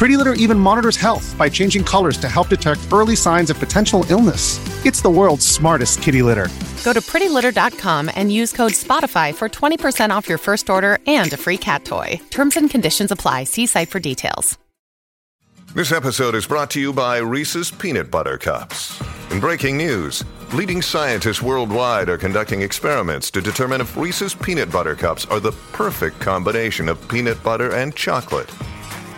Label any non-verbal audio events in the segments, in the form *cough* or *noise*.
Pretty Litter even monitors health by changing colors to help detect early signs of potential illness. It's the world's smartest kitty litter. Go to prettylitter.com and use code SPOTIFY for 20% off your first order and a free cat toy. Terms and conditions apply. See site for details. This episode is brought to you by Reese's Peanut Butter Cups. In breaking news, leading scientists worldwide are conducting experiments to determine if Reese's Peanut Butter Cups are the perfect combination of peanut butter and chocolate.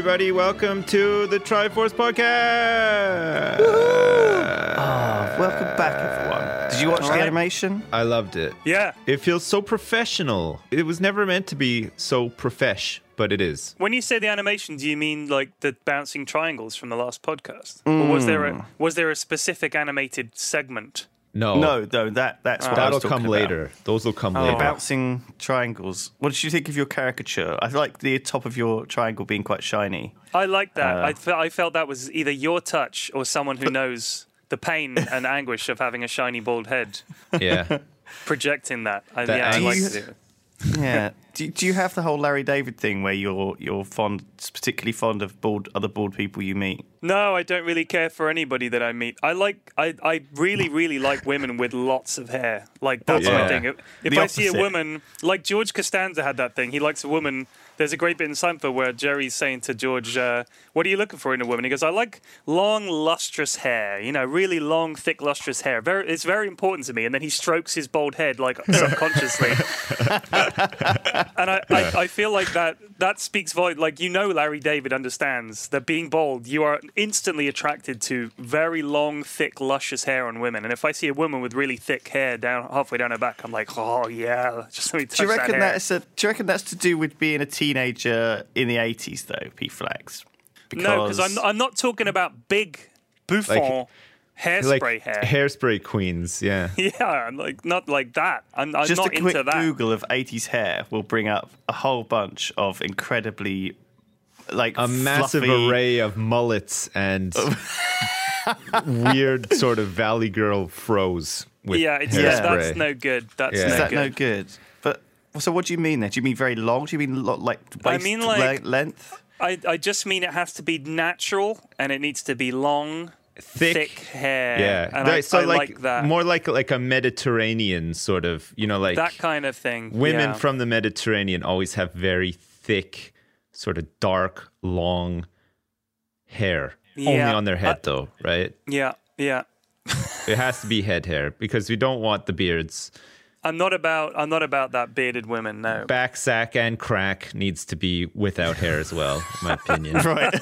Everybody. Welcome to the Triforce Podcast. Oh, welcome back, everyone. Did you watch the animation? I loved it. Yeah. It feels so professional. It was never meant to be so profesh, but it is. When you say the animation, do you mean like the bouncing triangles from the last podcast, or was there a hmm. was there a specific animated segment? No, No, no, that that's what I that'll was come about. later. Those will come The later. bouncing triangles. What did you think of your caricature? I like the top of your triangle being quite shiny. I like that. Uh. I, fe- I felt that was either your touch or someone who knows the pain and *laughs* anguish of having a shiny bald head yeah. *laughs* projecting that. I, That yeah, I angst. liked it. *laughs* Yeah. Do, do you have the whole Larry David thing where you're you're fond, particularly fond of bald other bald people you meet? No, I don't really care for anybody that I meet. I like, I, I really, really like women with lots of hair. Like that's Yeah. my thing. If, if The I see a woman, like George Costanza had that thing. He likes a woman. There's a great bit in Seinfeld where Jerry's saying to George, uh, "What are you looking for in a woman?" He goes, "I like long, lustrous hair. You know, really long, thick, lustrous hair. Very, it's very important to me." And then he strokes his bald head like *laughs* subconsciously. and I, I, I feel like that that speaks volume. Like you know, Larry David understands that being bald, you are instantly attracted to very long, thick, luscious hair on women. And if I see a woman with really thick hair down halfway down her back, I'm like, oh yeah, just let me touch Do you reckon that hair. that's a, Do you reckon that's to do with being a teenager in the eighties, though, P Flax? No, because I'm, I'm not talking about big bouffant hairspray like hair. hairspray queens. Yeah. *laughs* Yeah, I'm like not like that. I'm, I'm just not a quick into that. Google of eighties hair will bring up a whole bunch of incredibly like A massive array of mullets and *laughs* weird sort of valley girl froze with Yeah, it's, hairspray. yeah, that's no good. That's Yeah. no Is that good. no good? But so, what do you mean there? Do you mean very long? Do you mean lo- like I waist mean, like- le- length? I, I just mean it has to be natural and it needs to be long, Thick. hair. Yeah, and I, so I like, like that. more like like a Mediterranean sort of, you know, like that kind of thing. women yeah. from the Mediterranean always have very thick, sort of dark, long hair. Only on their head, Uh, though, right? Yeah, yeah. *laughs* It has to be head hair because we don't want the beards. I'm not about I'm not about that bearded women. No. Back sack and crack needs to be without hair as well, in my opinion. *laughs* Right,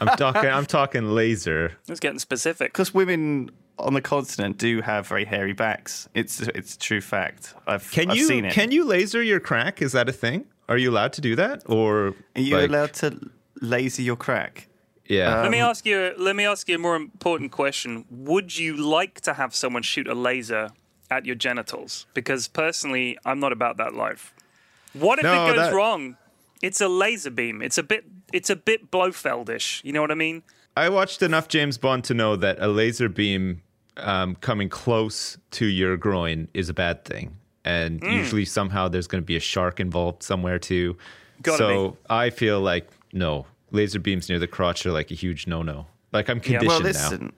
I'm talking. I'm talking laser. It's getting specific. because women on the continent do have very hairy backs. It's it's a true fact. I've Can I've you seen it. can you laser your crack? Is that a thing? Are you allowed to do that? Or Are you like- allowed to laser your crack? Yeah. Let me um, ask you. Let me ask you a more important question. Would you like to have someone shoot a laser at your genitals? Because personally, I'm not about that life. What if No, it goes that- wrong? It's a laser beam. It's a bit. It's a bit Blofeldish. You know what I mean? I watched enough James Bond to know that a laser beam um, coming close to your groin is a bad thing, and Hmm. usually somehow there's going to be a shark involved somewhere too. Gotta so I feel like no laser beams near the crotch are like a huge no-no. Like I'm conditioned Well, now. listen,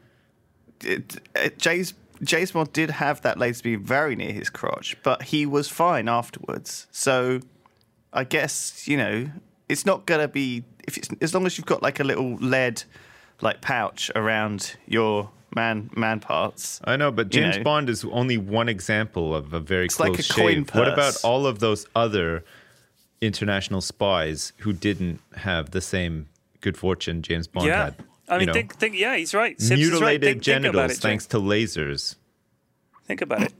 it, it, James James Bond did have that laser beam very near his crotch, but he was fine afterwards. So I guess you know it's not gonna be if it's as long as you've got like a little lead like pouch around your man man parts. I know, but you James know. Bond is only one example of a very It's close like a coin shave. What about all of those other international spies who didn't have the same good fortune James Bond yeah. had? I mean, know, think, think, yeah, he's right. Sips is right. mutilated Think, think genitals it, thanks to lasers. Think about it.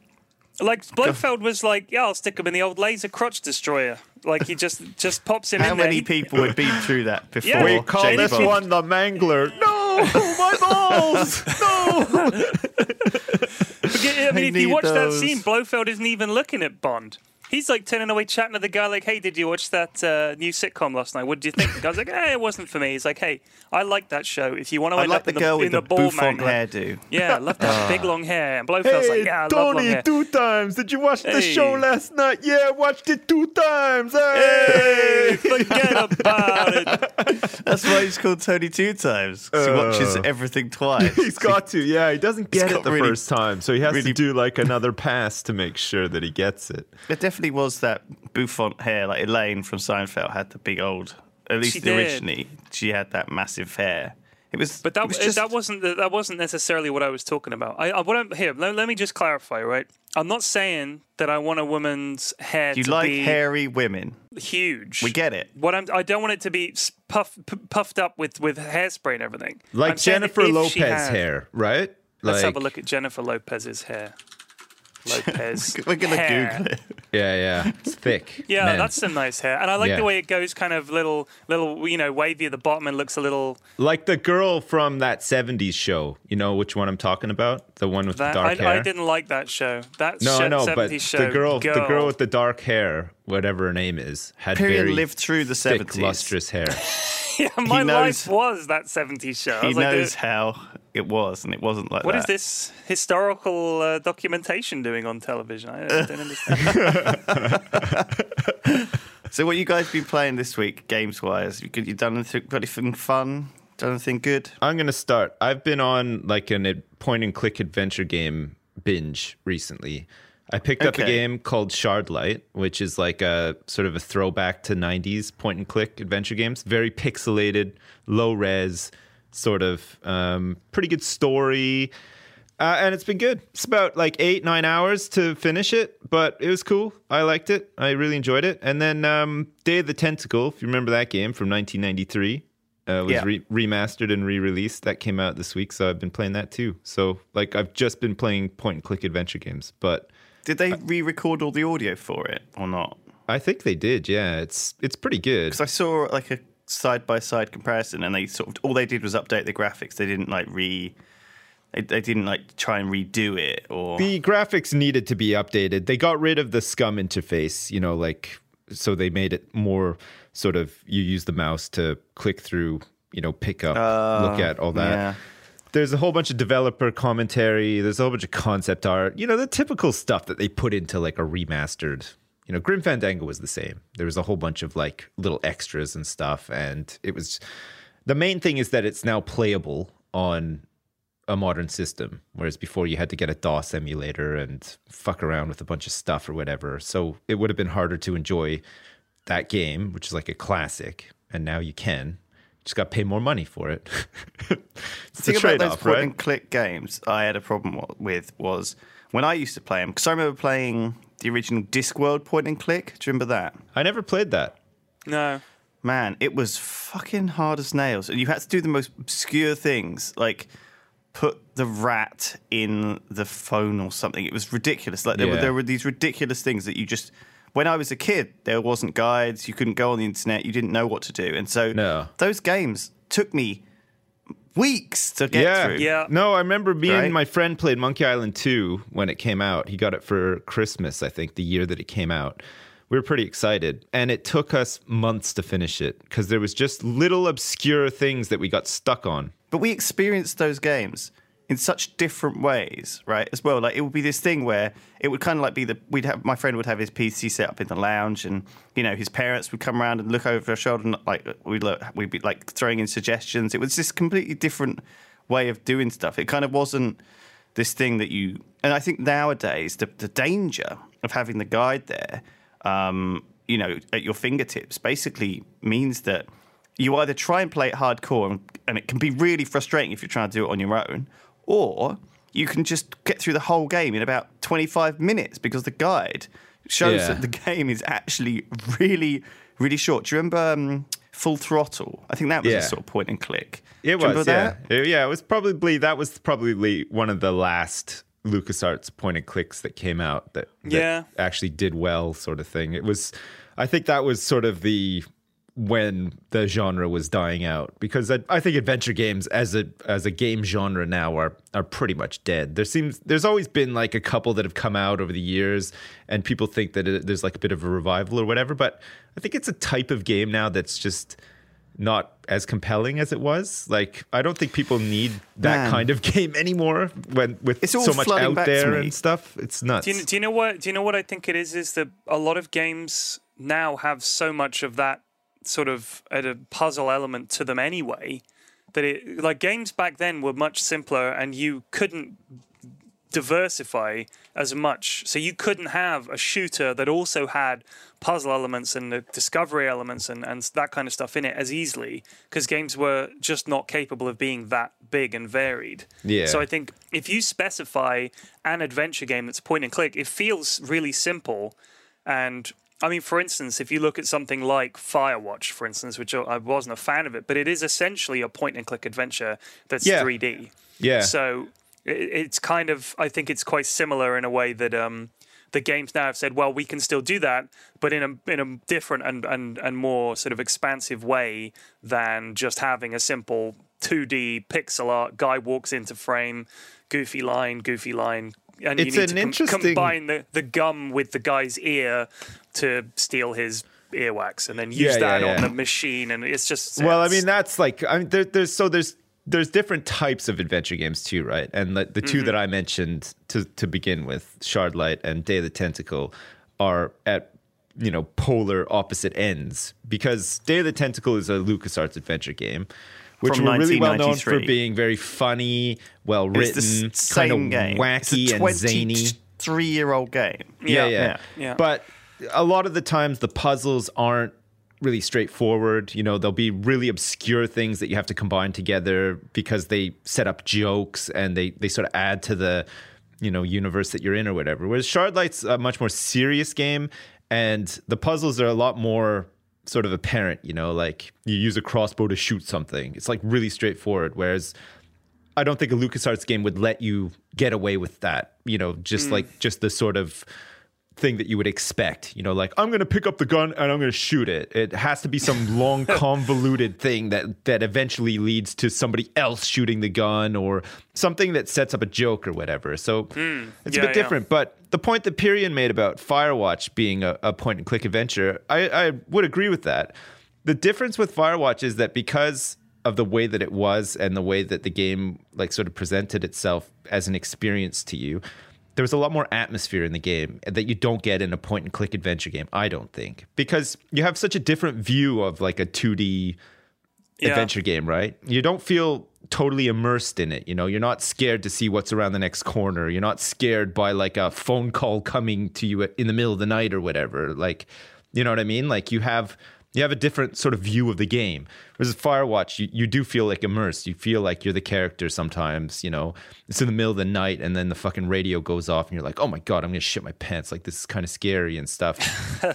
Like *laughs* Blofeld was like, yeah, I'll stick him in the old laser crotch destroyer. Like he just just pops him How in there. How many people had been through that *laughs* before? Yeah. We Call James this Bond? one the mangler. No, my balls. No. *laughs* I mean, I if you need watch that scene, Blofeld isn't even looking at Bond. He's like turning away, chatting to the guy, like, "Hey, did you watch that uh, new sitcom last night? What did you think?" The guy's like, "Hey, it wasn't for me." He's like, "Hey, I like that show. If you want to I end like up the in the, girl in with the, the ball bouffant mangler, hairdo. *laughs* yeah, I love that big long hair." And Blofeld's like, "Yeah, I love long Tony, hair." two times. Did you watch the show last night? Yeah, I watched it two times. Hey, Hey. *laughs* forget about it. That's why he's called Tony two times. 'cause he watches Uh. everything twice. He's got to, yeah. He doesn't get it the really- first time, so he has really- to do like another pass to make sure that he gets it. There definitely was that bouffant hair. Like Elaine from Seinfeld had the big old. At least She did. originally, she had that massive hair. It was, But that it was just, that wasn't the, that wasn't necessarily what I was talking about. I, I what I'm here. Let, let me just clarify, right? I'm not saying that I want a woman's hair You to like be hairy women. huge. We get it. What I'm, I don't want it to be s- puff, p- puffed up with, with hairspray and everything. Like I'm Jennifer if Lopez had- hair, right? Let's have a look at Jennifer Lopez's hair. *laughs* Lopez. We're gonna hair. Google it. Yeah, yeah. It's thick. Yeah, Man. that's some nice hair, and I like Yeah. the way it goes, kind of little, little, you know, wavy at the bottom and looks a little. like the girl from that 70s show. You know which one I'm talking about? The one with That the dark I, hair? I didn't like that show. That No, show, I know, 70s but show, the girl, the girl with the dark hair, whatever her name is, had Period very lived through the thick, 70s. lustrous hair. *laughs* yeah, my knows- life was that 70s show. I He was like, knows uh, how it was, and it wasn't like What that. is this historical uh, documentation doing on television? I don't understand. *laughs* So, what you guys been playing this week, games wise? You, you done anything, got anything fun? Done anything good? I'm gonna start. I've been on like an a point and click adventure game binge recently. I picked up a game called Shardlight, which is like a sort of a throwback to '90s point and click adventure games. Very pixelated, low res, sort of um, pretty good story. Uh, and it's been good. It's about like eight, nine hours to finish it, but it was cool. I liked it. I really enjoyed it. And then um, Day of the Tentacle, if you remember that game from 1993, uh, was Yeah. re- remastered and re-released. That came out this week, so I've been playing that too. So like I've just been playing point and click adventure games, but Did they re-record all the audio for it or not? I think they did. Yeah, it's it's pretty good. Because I saw like a side by side comparison, and they sort of all they did was update the graphics. They didn't like re. They, they didn't like try and redo it or. The graphics needed to be updated. They got rid of the SCUMM interface, you know, like so they made it more sort of you use the mouse to click through, you know, pick up, look ah, at all that. yeah. There's a whole bunch of developer commentary, there's a whole bunch of concept art, you know, the typical stuff that they put into like a remastered. You know, Grim Fandango was the same. There was a whole bunch of like little extras and stuff and it was the main thing is that it's now playable on a modern system, whereas before you had to get a DOS emulator and fuck around with a bunch of stuff or whatever. So it would have been harder to enjoy that game, which is like a classic, and now you can. Just got to pay more money for it. *laughs* it's The thing about those off, point right? and click games I had a problem with was when I used to play them because I remember playing the original Discworld point and click. Do you remember that? I never played that. no. Man, it was fucking hard as nails, and you had to do the most obscure things like put the rat in the phone or something. It was ridiculous. Like there were there were these ridiculous things that you just. When I was a kid, there wasn't guides. You couldn't go on the internet. You didn't know what to do, and so No. those games took me weeks to get yeah. through. Yeah. No, I remember me Right? and my friend played Monkey Island 2 when it came out. He got it for Christmas, I think, the year that it came out. We were pretty excited. And it took us months to finish it because there was just little obscure things that we got stuck on. But we experienced those games in such different ways, right? As well, like it would be this thing where it would kind of like be the we'd have my friend would have his PC set up in the lounge, and you know his parents would come around and look over our shoulder, and like we'd look, we'd be like throwing in suggestions. It was this completely different way of doing stuff. It kind of wasn't this thing that you and I think nowadays the the danger of having the guide there, um, you know, at your fingertips, basically means that you either try and play it hardcore and, and it can be really frustrating if you're trying to do it on your own, or you can just get through the whole game in about 25 minutes because the guide shows Yeah. that the game is actually really, really short. Do you remember um, Full Throttle. I think that was Yeah. a sort of point and click. It was, remember yeah, that? It- yeah. It was probably that was probably one of the last LucasArts point and clicks that came out that, that Yeah. actually did well, sort of thing. It was, I think that was sort of the when the genre was dying out because I, I think adventure games as a as a game genre now are are pretty much dead. There seems there's always been like a couple that have come out over the years, and people think that it, there's like a bit of a revival or whatever. But I think it's a type of game now that's just not as compelling as it was. Like I don't think people need that Man. kind of game anymore when with It's so much out there and stuff. It's nuts. Do you, do you know what? Do you know what I think it is? Is that a lot of games now have so much of that sort of had a puzzle element to them anyway. That it like games back then were much simpler, and you couldn't diversify as much. So you couldn't have a shooter that also had puzzle elements and the discovery elements and, and that kind of stuff in it as easily because games were just not capable of being that big and varied. Yeah. So I think if you specify an adventure game that's point and click, it feels really simple. And I mean, for instance, if you look at something like Firewatch, for instance, which I wasn't a fan of it, but it is essentially a point and click adventure that's Yeah. 3D. yeah. So it's kind of, I think it's quite similar in a way that um, the games now have said, well, we can still do that, but in a in a different and, and, and more sort of expansive way than just having a simple 2D pixel art guy walks into frame, goofy line, goofy line. And It's you need an to com- interesting- combine the, the gum with the guy's ear to steal his earwax and then use Yeah, that yeah, on the machine. And it's just. Well, I mean, that's like I mean, there, there's so there's there's different types of adventure games too, right? And the, the 2 Mm-hmm. that I mentioned to to begin with, Shardlight and Day of the Tentacle, are at you know polar opposite ends because Day of the Tentacle is a LucasArts adventure game. Which From were really well known for being very funny, well written, kind of wacky it's a and zany. Three-year-old game. Yeah, Yeah, yeah, yeah, yeah. But a lot of the times the puzzles aren't really straightforward. You know, there'll be really obscure things that you have to combine together because they set up jokes and they they sort of add to the you know universe that you're in or whatever. Whereas Shardlight's a much more serious game and the puzzles are a lot more sort of apparent, you know, like you use a crossbow to shoot something. It's like really straightforward whereas I don't think a LucasArts game would let you get away with that. You know, just mm. like just the sort of thing that you would expect. You know, like I'm going to pick up the gun and I'm going to shoot it. It has to be some long *laughs* convoluted thing that that eventually leads to somebody else shooting the gun or something that sets up a joke or whatever. So hmm. it's a yeah, bit yeah. different. But the point that Pyrion made about Firewatch being a, a point and click adventure, I, I would agree with that. The difference with Firewatch is that because of the way that it was and the way that the game like sort of presented itself as an experience to you, there was a lot more atmosphere in the game that you don't get in a point and click adventure game, I don't think. Because you have such a different view of like a 2D Yeah. adventure game, right? You don't feel totally immersed in it. You know, you're not scared to see what's around the next corner. You're not scared by like a phone call coming to you in the middle of the night or whatever. Like, you know what I mean? Like you have you have a different sort of view of the game. Whereas Firewatch, you, you do feel like immersed. You feel like you're the character sometimes, you know. It's in the middle of the night and then the fucking radio goes off and you're like, oh my God, I'm gonna shit my pants. Like this is kind of scary and stuff.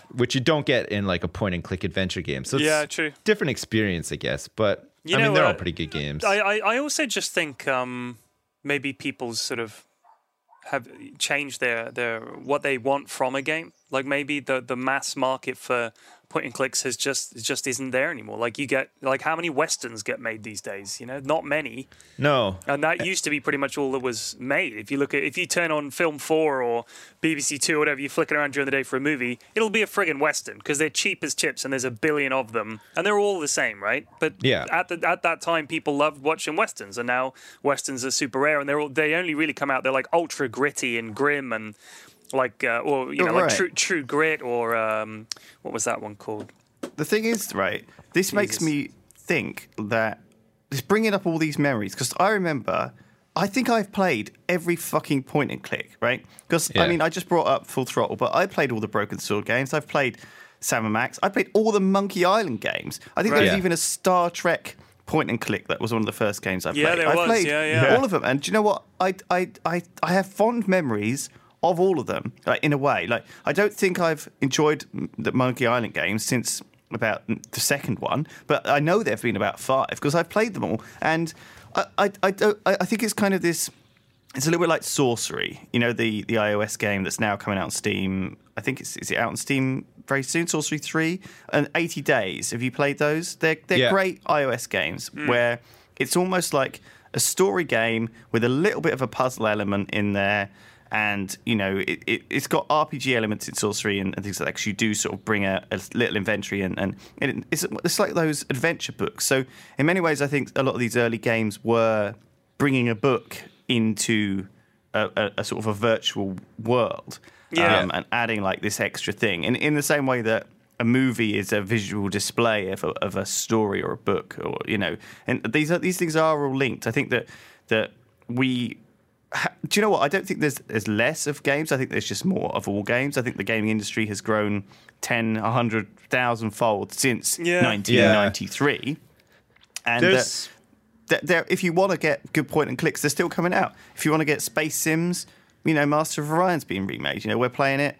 *laughs* which you don't get in like a point and click adventure game. So it's Yeah, true. different experience, I guess. But You I mean, know, they're uh, all pretty good games. I, I, I also just think um, maybe people's sort of have changed their, their what they want from a game. Like maybe the, the mass market for point and clicks has just it just isn't there anymore. Like you get like how many westerns get made these days? You know, not many. no, And that used to be pretty much all that was made. If you look at, if you turn on Film 4 or BBC Two or whatever, you're flicking around during the day for a movie, it'll be a friggin' Western because they're cheap as chips and there's a billion of them and they're all the same, right? But Yeah. at, the, at that time, people loved watching Westerns and now Westerns are super rare and they're all, they only really come out, they're like ultra gritty and grim and like, uh, or, you know, You're like true, true Grit or, um, what was that one called? The thing is, right, this makes me think that it's bringing up all these memories because I remember. I think I've played every fucking point and click, right? Because Yeah. I mean, I just brought up Full Throttle, but I played all the Broken Sword games. I've played Sam and Max. I played all the Monkey Island games. I think there was Right. even a Star Trek point and click that was one of the first games I played. Yeah, there I was. played Yeah, yeah. all of them, and do you know what? I, I, I, I have fond memories of all of them. Like in a way, like I don't think I've enjoyed the Monkey Island games since about the second one, but I know there've been about five because I've played them all, and I I I, don't, I I think it's kind of this. It's a little bit like Sorcery, you know, the the iOS game that's now coming out on Steam. I think it's is it out on Steam very soon. Sorcery Three and Eighty Days. Have you played those? They're they're Yeah. great iOS games mm. where it's almost like a story game with a little bit of a puzzle element in there. And you know it, it, it's got RPG elements in Sorcery and, and things like that. 'cause you do sort of bring a, a little inventory and, and it, it's it's like those adventure books. So in many ways, I think a lot of these early games were bringing a book into a, a, a sort of a virtual world Yeah. um, and adding like this extra thing. In in the same way that a movie is a visual display of a, of a story or a book, or you know, and these are these things are all linked. I think that that we. Do you know what? I don't think there's there's less of games. I think there's just more of all games. I think the gaming industry has grown 10, 100,000 fold since Yeah. 1993. And that- There's that there, if you want to get good point and clicks, they're still coming out. If you want to get Space Sims, you know, Master of Orion's being remade. You know, we're playing it,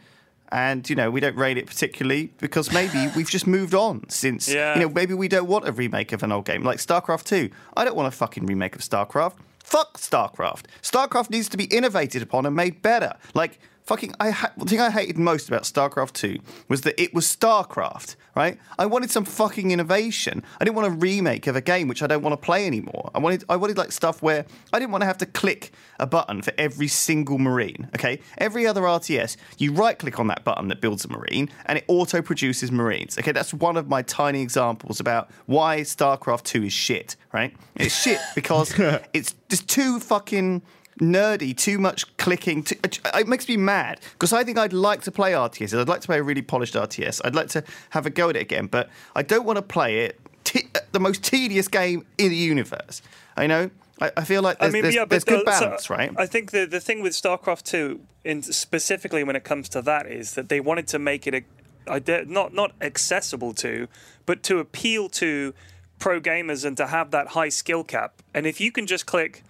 and you know, we don't rate it particularly because maybe *laughs* we've just moved on since. Yeah. You know, maybe we don't want a remake of an old game like StarCraft Two. I don't want a fucking remake of StarCraft. Fuck StarCraft. StarCraft needs to be innovated upon and made better. Like fucking, I ha- the thing I hated most about StarCraft Two was that it was StarCraft. Right? I wanted some fucking innovation. I didn't want a remake of a game which I don't want to play anymore. I wanted, I wanted like stuff where I didn't want to have to click a button for every single marine. Okay, every other RTS, you right click on that button that builds a marine, and it auto produces marines. Okay, that's one of my tiny examples about why StarCraft Two is shit. Right? It's shit because *laughs* it's just too fucking nerdy, too much clicking. Too, it makes me mad because I think I'd like to play RTS. I'd like to play a really polished RTS. I'd like to have a go at it again, but I don't want to play it. T- the most tedious game in the universe. I know. I, I feel like there's, there's, there's good the- so balance, right? I think the the thing with StarCraft two, in specifically when it comes to that, is that they wanted to make it a, I not not accessible to, but to appeal to pro gamers and to have that high skill cap. And if you can just click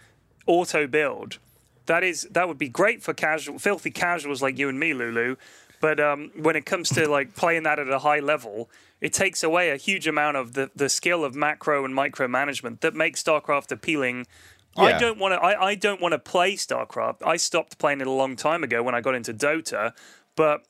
auto build, that is that would be great for casual, filthy casuals like you and me, Lulu. But um, when it comes to like playing that at a high level, it takes away a huge amount of the, the skill of macro and micro management that makes StarCraft appealing. I don't want to. I, I don't want to play StarCraft. I stopped playing it a long time ago when I got into Dota. But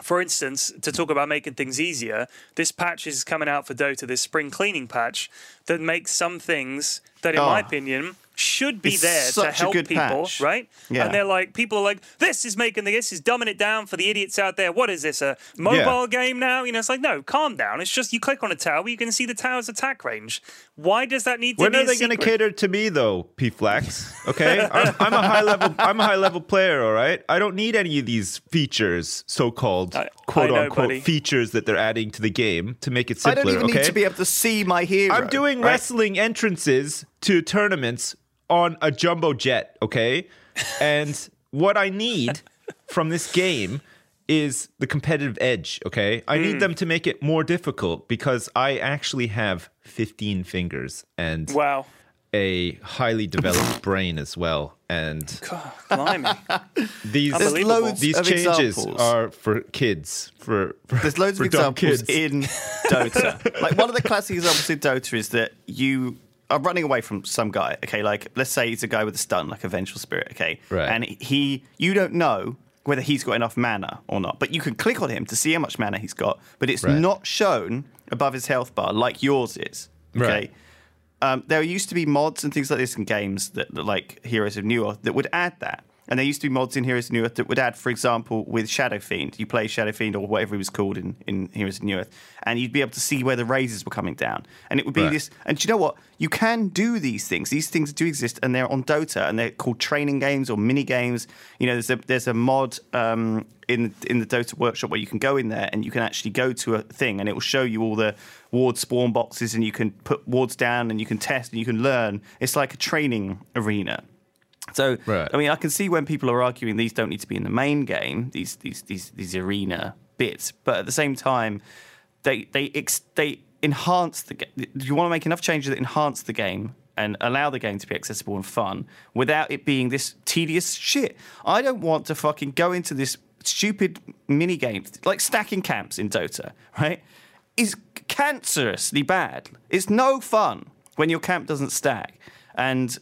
for instance, to talk about making things easier, this patch is coming out for Dota, this spring cleaning patch that makes some things that, in oh. my Oh. opinion, should be It's there to help good people, patch. right? Yeah. And they're like, people are like, this is making the, this is dumbing it down for the idiots out there. What is this, a mobile game now? You know, it's like, no, calm down. It's just you click on a tower, you can see the tower's attack range. Why does that need to When be are they going to cater to me though, P Flax? *laughs* Okay, I'm, I'm a high level. I'm a high level player. All right, I don't need any of these features, so called I- I quote know, unquote buddy. features that they're adding to the game to make it simpler. I don't even okay? need to be able to see my hero. I'm doing right? wrestling entrances to tournaments on a jumbo jet, okay? And what I need from this game is the competitive edge, okay? I Hmm. need them to make it more difficult because I actually have 15 fingers and Wow. A highly developed brain as well. And Blimey. *laughs* these There's loads these of changes examples. are for kids. For, for There's loads for of examples kids. in *laughs* Dota. like one of the classic examples in Dota is that you are running away from some guy. Okay, like let's say he's a guy with a stun, like a vengeful spirit. Okay, Right. and he, you don't know whether he's got enough mana or not, but you can click on him to see how much mana he's got, but it's Right. not shown above his health bar like yours is. Okay. Right. Um, there used to be mods and things like this in games that, that like Heroes of Newerth that would add that. And there used to be mods in Heroes of Newerth that would add, for example, with Shadow Fiend. You play Shadow Fiend or whatever he was called in, in Heroes of Newerth, and you'd be able to see where the razors were coming down. And it would be Right. this. And do you know what? You can do these things. These things do exist, and they're on Dota, and they're called training games or mini games. You know, there's a there's a mod um, in in the Dota workshop where you can go in there and you can actually go to a thing, and it will show you all the ward spawn boxes, and you can put wards down, and you can test, and you can learn. It's like a training arena. So Right. I mean, I can see when people are arguing these don't need to be in the main game, these these these these arena bits, but at the same time, they they ex- they enhance the game. You want to make enough changes that enhance the game and allow the game to be accessible and fun without it being this tedious shit. I don't want to fucking go into this stupid mini game like stacking camps in Dota, right? Is cancerously bad. It's no fun when your camp doesn't stack, and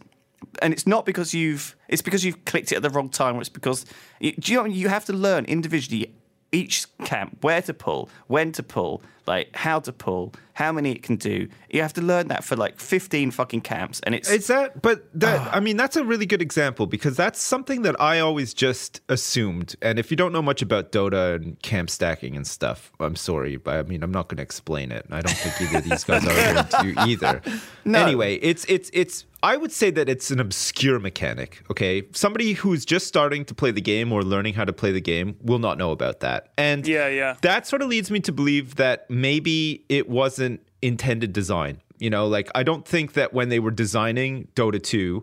and it's not because you've it's because you've clicked it at the wrong time, or it's because do you know you have to learn individually each camp where to pull, when to pull, like how to pull, how many it can do. You have to learn that for like 15 fucking camps, and it's It's that, but that, ah. I mean, that's a really good example because that's something that I always just assumed. And if you don't know much about Dota and camp stacking and stuff, I'm sorry, but I mean, I'm not going to explain it. I don't think either of these guys are *laughs* going to either. Anyway, it's it's it's. I would say that it's an obscure mechanic. Okay, somebody who's just starting to play the game or learning how to play the game will not know about that. And Yeah, yeah. that sort of leads me to believe that maybe it wasn't intended design. You know, like I don't think that when they were designing Dota 2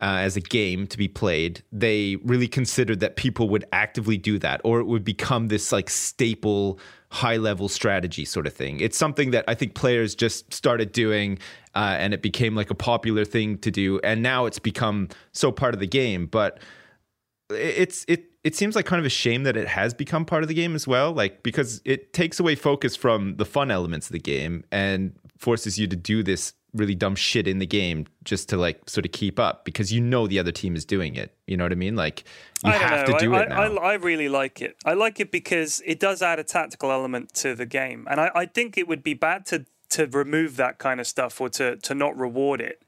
uh, as a game to be played, they really considered that people would actively do that or it would become this like staple high level strategy sort of thing. It's something that I think players just started doing uh, and it became like a popular thing to do. And now it's become so part of the game. But it's it it seems like kind of a shame that it has become part of the game as well like because it takes away focus from the fun elements of the game and forces you to do this really dumb shit in the game just to like sort of keep up because you know the other team is doing it you know what i mean like you I have know. to do I, it now I, I, I really like it. I like it because it does add a tactical element to the game, and I, I think it would be bad to to remove that kind of stuff or to to not reward it.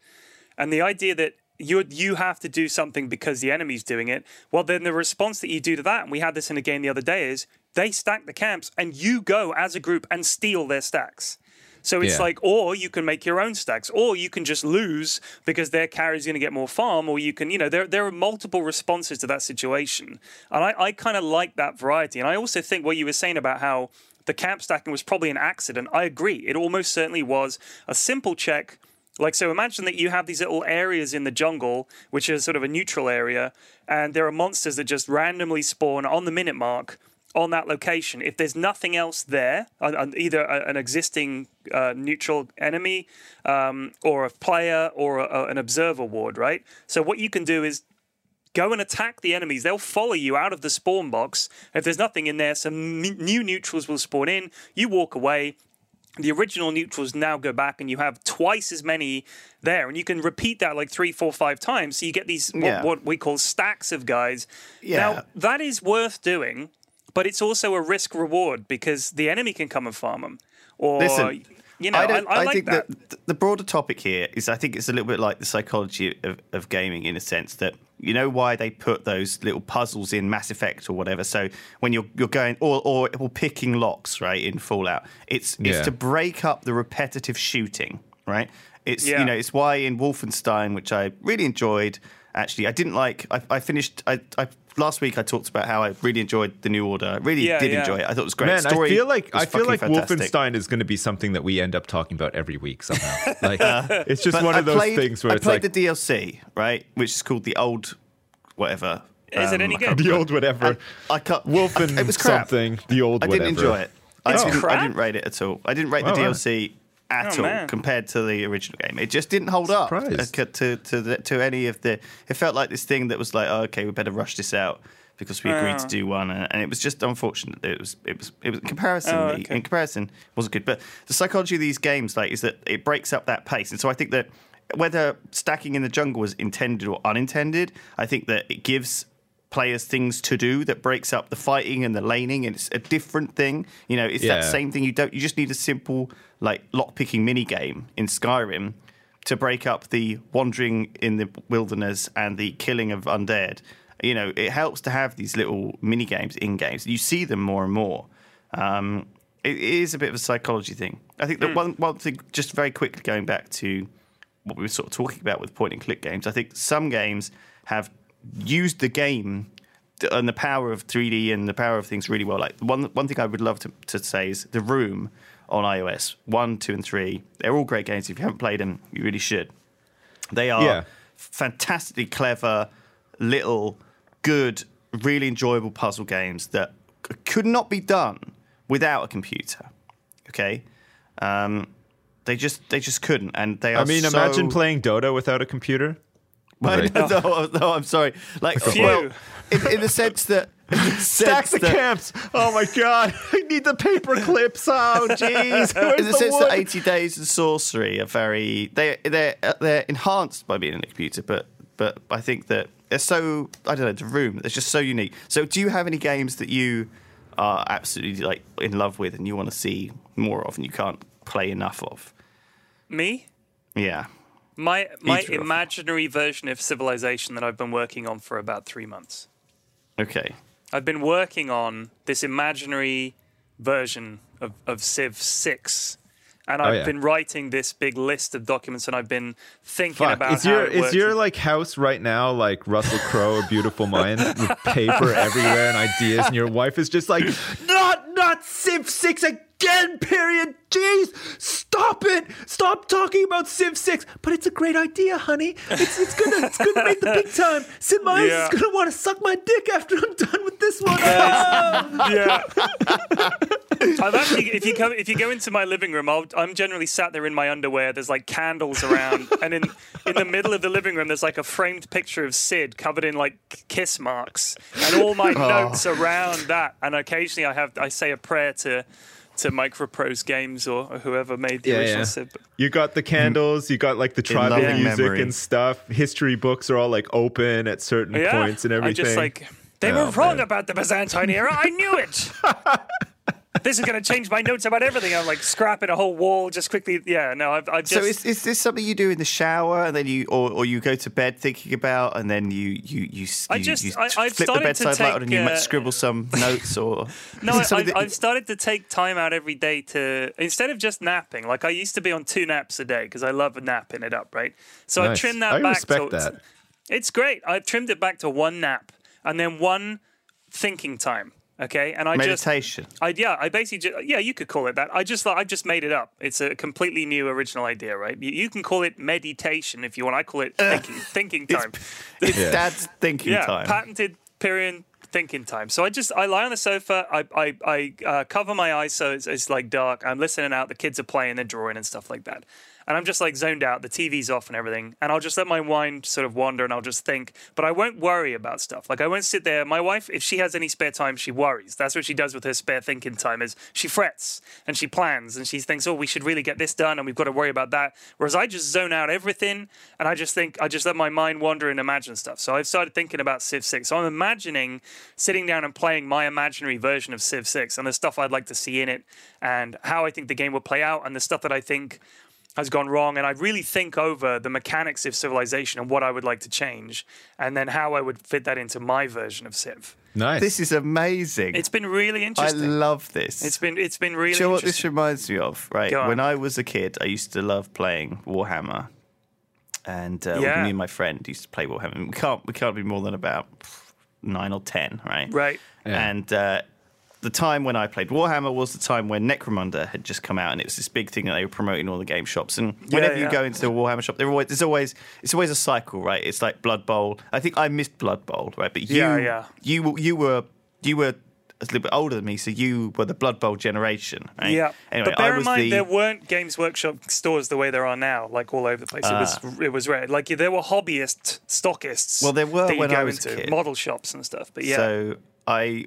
And the idea that you you have to do something because the enemy's doing it, well, then the response that you do to that, and we had this in a game the other day, is they stack the camps, and you go as a group and steal their stacks. So it's Yeah. like, or you can make your own stacks, or you can just lose because their carry's going to get more farm, or you can, you know, there there are multiple responses to that situation, and I, I kind of like that variety, and I also think what you were saying about how the camp stacking was probably an accident. I agree, it almost certainly was a simple check. Like, so imagine that you have these little areas in the jungle, which is sort of a neutral area, and there are monsters that just randomly spawn on the minute mark on that location. If there's nothing else there, uh, uh, either an existing uh, neutral enemy um, or a player or a, a- an observer ward, right? So what you can do is go and attack the enemies. They'll follow you out of the spawn box. If there's nothing in there, some new neutrals will spawn in. You walk away. The original neutrals now go back, and you have twice as many there, and you can repeat that like three, four, five times. So you get these what, Yeah. what we call stacks of guys. Yeah. Now that is worth doing, but it's also a risk reward because the enemy can come and farm them. Or Listen, you know, I, don't- I, like think that. th- the broader topic here is I think it's a little bit like the psychology of, of gaming in a sense that you know why they put those little puzzles in Mass Effect or whatever. So when you're you're going or or, or picking locks right in Fallout, it's Yeah. it's to break up the repetitive shooting, right? It's Yeah. you know it's why in Wolfenstein, which I really enjoyed. Actually, I didn't like. I, I finished. I, I last week I talked about how I really enjoyed the New Order. I really Yeah, did yeah. enjoy it. I thought it was great. Man, Story I feel like I feel like fantastic. Wolfenstein is going to be something that we end up talking about every week somehow. *laughs* Like it's just But one I of those played, things where I it's played like the DLC, right, which is called the old, whatever. Is it um, any good? the old whatever. I cut Wolfen It was crap. something. The old I didn't enjoy it. I, It's didn't, crap? I didn't rate it at all. I didn't rate the oh, DLC right. DLC at Oh, all man. compared to the original game. It just didn't hold up uh, to to the, to any of the. It felt like this thing that was like, oh, okay, we better rush this out because we agreed to Oh. do one, and, and it was just unfortunate. It was it was it was in comparison. Oh, okay. In comparison, wasn't good. But the psychology of these games, like, is that it breaks up that pace, and so I think that whether stacking in the jungle was intended or unintended, I think that it gives players things to do that breaks up the fighting and the laning and it's a different thing. You know it's that same thing. You don't you just need a simple like lock-picking mini game in skyrim to break up the wandering in the wilderness and the killing of undead. You know it helps to have these little mini games in games. You see them more and more. Um, it is a bit of a psychology thing. I think that one, one thing just very quickly going back to what we were sort of talking about with point and click games. I think some games have used the game and the power of 3D and the power of things really well. Like one one thing I would love to, to say is The Room on iOS one, two, and three. They're all great games. If you haven't played them, you really should. They are Yeah. fantastically clever, little, good, really enjoyable puzzle games that c- could not be done without a computer. Okay. Um, they just they just couldn't, and they are. I mean, so- imagine playing Dota without a computer. *laughs* Right. no, no, no, I'm sorry. Like, well, in, in the sense that *laughs* Stacks of camps. Oh my god, *laughs* I need the paper clips. Oh jeez, in the the sense that 80 Days of Sorcery are very they they're uh, they're enhanced by being in a computer, but but I think that they're so I don't know the room it's just so unique. So do you have any games that you are absolutely like in love with and you want to see more of and you can't play enough of? Me? Yeah. My my Either imaginary version of civilization that I've been working on for about three months. Okay. I've been working on this imaginary version of, of Civ 6. And oh, I've yeah. been writing this big list of documents and I've been thinking Fuck, about is how your is your like house right now like Russell Crowe, A Beautiful Mind, with paper everywhere and ideas, and your wife is just like, not not Civ Six again. Again, period. Jeez, stop it! Stop talking about Civ Six. But it's a great idea, honey. It's it's gonna it's gonna make the *laughs* big time. Sid Meier's Yeah. is gonna want to suck my dick after I'm done with this one. Ah! yeah. *laughs* I've actually, if you come, if you go into my living room, I'll, I'm generally sat there in my underwear. There's like candles around, and in in the middle of the living room, there's like a framed picture of Sid covered in like kiss marks, and all my notes around that. And occasionally, I have I say a prayer to to Microprose Games or, or whoever made the Yeah, original yeah. Sid. You got the candles, you got like the tribal music memory. and stuff. History books are all like open at certain Yeah, points and everything. I just like they Oh, were wrong man. about the Byzantine era. I knew it. *laughs* this is going to change my notes about everything. I'm like scrapping a whole wall just quickly. Yeah, no, I've, I've just. So is, is this something you do in the shower and then you or, or you go to bed thinking about and then you you you, s- I you, just- you I- I've flip the started to bedside light on and you uh, scribble some notes or *laughs* No, Is I, something I, that- I've started to take time out every day to instead of just napping. Like I used to be on two naps a day because I love napping it up, right? So I've trimmed that I back. respect to, that. It's great. I've trimmed it back to one nap and then one thinking time. Okay, and I just meditation. I yeah, I basically ju- yeah, you could call it that. I just I just made it up. It's a completely new original idea, right? You, you can call it meditation if you want. I call it thinking *laughs* thinking time. It's dad's thinking yeah, time. patented period thinking time. So I just I lie on the sofa. I I, I uh, cover my eyes so it's, it's like dark. I'm listening out. The kids are playing, they're drawing and stuff like that. And I'm just like zoned out. The TV's off and everything. And I'll just let my mind sort of wander and I'll just think. But I won't worry about stuff. Like I won't sit there. My wife, if she has any spare time, she worries. That's what she does with her spare thinking time. Is she frets and she plans and she thinks, oh, we should really get this done and we've got to worry about that. Whereas I just zone out everything and I just think I just let my mind wander and imagine stuff. So I've started thinking about Civ 6. So I'm imagining sitting down and playing my imaginary version of Civ 6 and the stuff I'd like to see in it and how I think the game will play out and the stuff that I think has gone wrong and I really think over the mechanics of civilization and what I would like to change and then how I would fit that into my version of Civ. nice. This is amazing. It's been really interesting. I interesting. love this. it's been it's been really Do you know what this reminds me of? Right, when I was a kid, I used to love playing Warhammer, and uh, Yeah. me and my friend used to play Warhammer. We can't we can't be more than about nine or ten, right? Right. And uh, the time when I played Warhammer was the time when Necromunda had just come out, and it was this big thing that they were promoting all the game shops. And whenever you yeah. go into a Warhammer shop, always, there's always it's always a cycle, right? It's like Blood Bowl. I think I missed Blood Bowl, right? But you, Yeah, yeah. you, you were you were a little bit older than me, so you were the Blood Bowl generation, right? Yeah, Anyway, but bear in mind the there weren't Games Workshop stores the way there are now, like all over the place. It was it was rare. Like there were hobbyist stockists. Ah. Well, there were that you when go I was a into kid. model shops and stuff. But yeah, So I,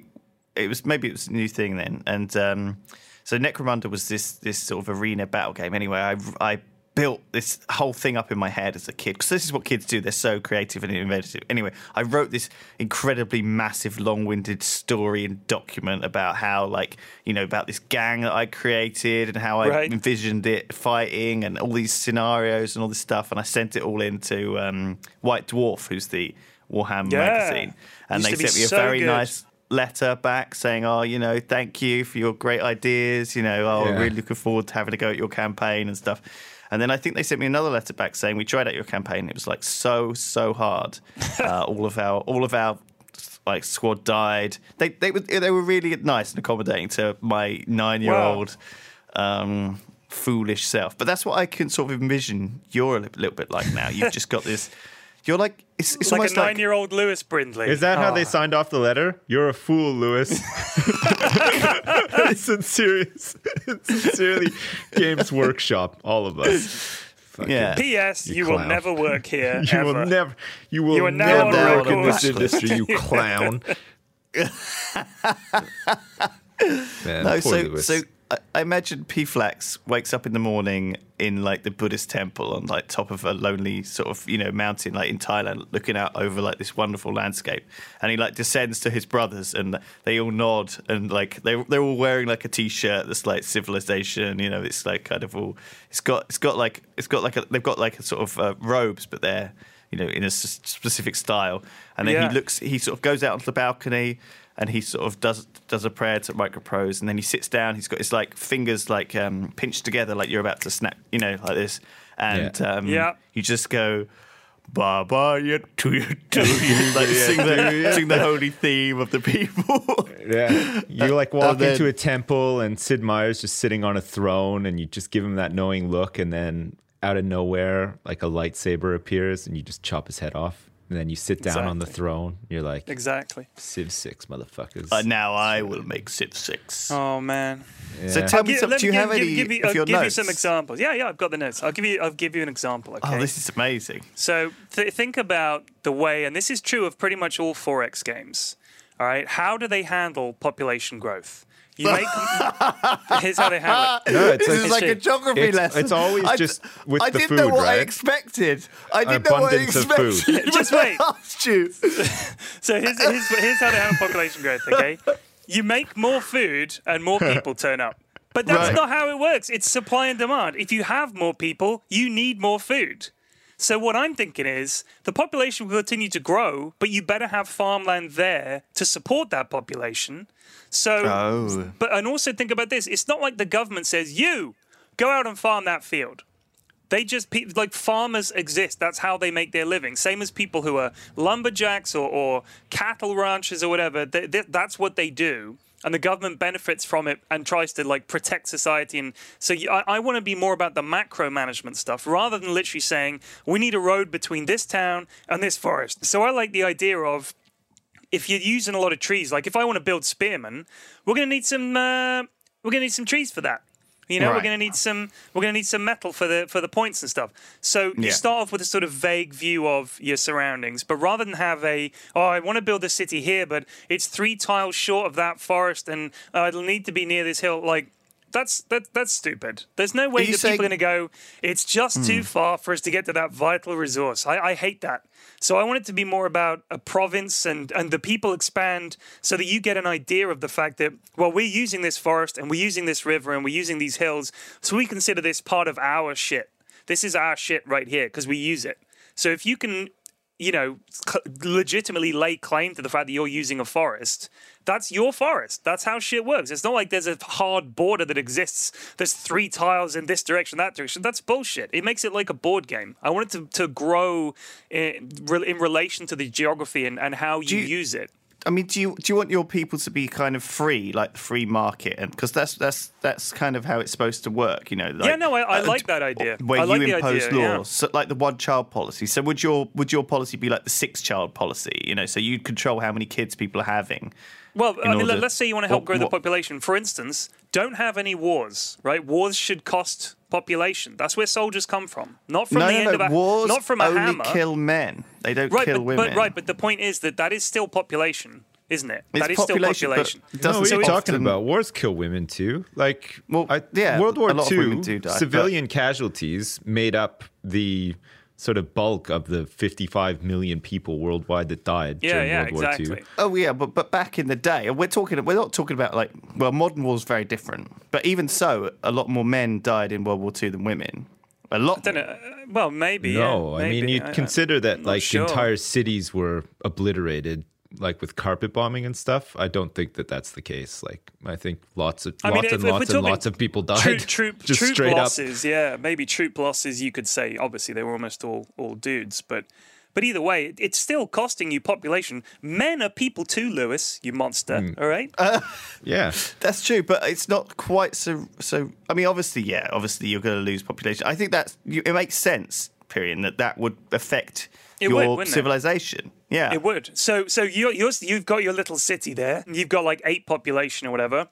it was maybe it was a new thing then, and um, so Necromunda was this this sort of arena battle game. Anyway, I I built this whole thing up in my head as a kid because this is what kids do. They're so creative and inventive. Anyway, I wrote this incredibly massive, long-winded story and document about how like you know about this gang that I created and how I Right. envisioned it fighting and all these scenarios and all this stuff. And I sent it all into um, White Dwarf, who's the Warhammer Yeah. magazine, and Used they sent me a so very good. nice letter back saying, "Oh, you know, thank you for your great ideas. You know, oh, I'm Yeah. really looking forward to having a go at your campaign and stuff." And then I think they sent me another letter back saying, "We tried out your campaign. It was like so so hard. *laughs* uh, all of our all of our like squad died. They they were they were really nice and accommodating to my nine year old." Um, foolish self but that's what i can sort of envision you're a little bit like now you've just got this you're like it's, it's like a almost like nine-year-old Lewis Brindley. Is that how Oh. they ah. signed off the letter? You're a fool, Lewis. *laughs* *laughs* Sincerely, sincerely, Games Workshop, all of us. Fucking- yeah P.S. You, You will never work here. *laughs* You ever. will never, you will You never work in this industry, you clown. Man, No, poor so Lewis. so I, I imagine P Flax wakes up in the morning in like the Buddhist temple on like top of a lonely sort of you know mountain like in Thailand, looking out over like this wonderful landscape, and he like descends to his brothers, and they all nod, and like they they're all wearing like a t-shirt that's like civilization, you know, it's like kind of all it's got it's got like it's got like a, they've got like a sort of uh, robes, but they're you know in a s- specific style, and then Yeah. he looks he sort of goes out onto the balcony and he sort of does does a prayer to microprose and then he sits down he's got his like fingers like um, pinched together like you're about to snap you know like this and Yeah. um, Yeah. you just go ba ba ya to ya to *laughs* ya," like sing the sing the holy theme of the people *laughs* Yeah. You like walk And then- into a temple and Sid Meier's just sitting on a throne and you just give him that knowing look and then out of nowhere like a lightsaber appears and you just chop his head off. And then you sit down on the throne. You're like Exactly. Civ 6 motherfuckers. uh, now I will make Civ 6 Oh man. so tell I'll me gi- some, let do you me have give, any give, give you, of I'll your give you some examples. Yeah, yeah, I've got the notes. I'll give you I'll give you an example. Okay. oh this is amazing So th- think about the way, and this is true of pretty much all 4X games. All right, how do they handle population growth? You make. *laughs* here's how they handle it. No, it's this like- is like a geography it's- lesson. it's always I, just with I the didn't know food, what I right? expected. I didn't know what I food. expected. *laughs* Just when *laughs* I wait. asked you. So here's, here's, here's how they handle population growth. Okay, you make more food and more people turn up. But that's Right. not how it works. It's supply and demand. If you have more people, you need more food. So what I'm thinking is the population will continue to grow, but you better have farmland there to support that population. So, Oh. but and also think about this: it's not like the government says you go out and farm that field. They just like farmers exist. That's how they make their living. Same as people who are lumberjacks or, or cattle ranchers or whatever. They, they, that's what they do, and the government benefits from it and tries to like protect society. And so I, I want to be more about the macro management stuff rather than literally saying we need a road between this town and this forest. So I like the idea of if you're using a lot of trees, like if I want to build spearmen, we're going to need some. Uh, we're going to need some trees for that. You know, we're going to need some. We're going to need some metal for the for the points and stuff. So you Yeah. start off with a sort of vague view of your surroundings, but rather than have a oh, I want to build a city here, but it's three tiles short of that forest, and uh, it'll need to be near this hill. Like that's that that's stupid. There's no way that saying- people are going to go. It's just too hmm. far for us to get to that vital resource. I, I hate that. So I want it to be more about a province and and the people expand so that you get an idea of the fact that well we're using this forest and we're using this river and we're using these hills, so we consider this part of our shit. This is our shit right here because we use it. So if you can you know, legitimately lay claim to the fact that you're using a forest, that's your forest. That's how shit works. It's not like there's a hard border that exists. There's three tiles in this direction, that direction. That's bullshit. It makes it like a board game. I want it to, to grow eh, in, in relation to the geography and, and how you, you- use it. I mean, do you do you want your people to be kind of free, like the free market, and because that's that's that's kind of how it's supposed to work, you know? Like, Yeah, no, I- I uh, like that idea. Where I like you the impose idea, yeah. laws, so, like the one-child policy. So would your would your policy be like the six-child policy? You know, so you'd control how many kids people are having. Well, I mean, order- let- let's say you want to help what- grow the what- population. For instance, don't have any wars, right? Wars should cost population. That's where soldiers come from, not from no, the no, end no. of a Wars not from a only hammer. kill men. They don't right, kill but, women. but right, but the point is that that is still population, isn't it? It's that is population, still population. it No, doesn't what are you talking about? Wars kill women too. Like, Well, I- yeah, World War a II, women do die, but- civilian casualties made up the sort of bulk of the 55 million people worldwide that died Yeah, during yeah, World War exactly. II. Oh yeah, but but back in the day, we're talking. We're not talking about like well, modern war is very different. But even so, a lot more men died in World War II than women. A lot. Don't know, uh, well, maybe. No, yeah, I mean you'd I- consider that not like sure. entire cities were obliterated, like with carpet bombing and stuff. I don't think that that's the case. Like I think lots of I lots if- and if we're lots and lots of people died. Troop, *laughs* troop, just troop straight up. losses, yeah, maybe troop losses. You could say, obviously, they were almost all all dudes, but but either way, it's still costing you population. Men are people too, Lewis. You monster. Hmm. All right. Yeah, *laughs* That's true, but it's not quite so. So I mean, obviously, yeah, obviously you're going to lose population. I think that's you, it makes sense. Period. That that would affect It your would, wouldn't it? civilization. Yeah. It would. So so you're, you're you've got your little city there. and You've got like eight population or whatever.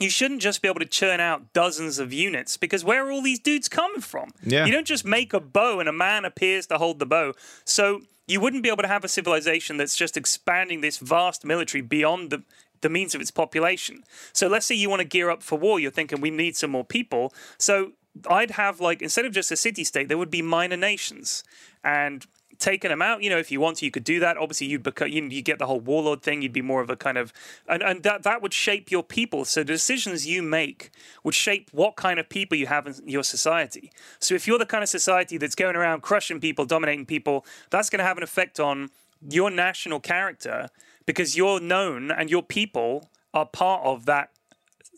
you shouldn't just be able to churn out dozens of units because where are all these dudes coming from? Yeah. You don't just make a bow and a man appears to hold the bow. So you wouldn't be able to have a civilization that's just expanding this vast military beyond the the means of its population. So let's say you want to gear up for war, you're thinking we need some more people. So I'd have like instead of just a city state, there would be minor nations. And taking them out, you know, if you want to, you could do that. Obviously, you'd become you, you get the whole warlord thing. You'd be more of a kind of and, and that that would shape your people. So the decisions you make would shape what kind of people you have in your society. So if you're the kind of society that's going around crushing people, dominating people, that's going to have an effect on your national character because you're known and your people are part of that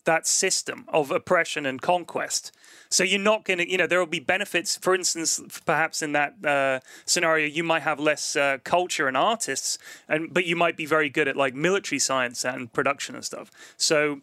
that system of oppression and conquest. So you're not going to, you know, there will be benefits. For instance, perhaps in that uh, scenario, you might have less uh, culture and artists, and but you might be very good at like military science and production and stuff. So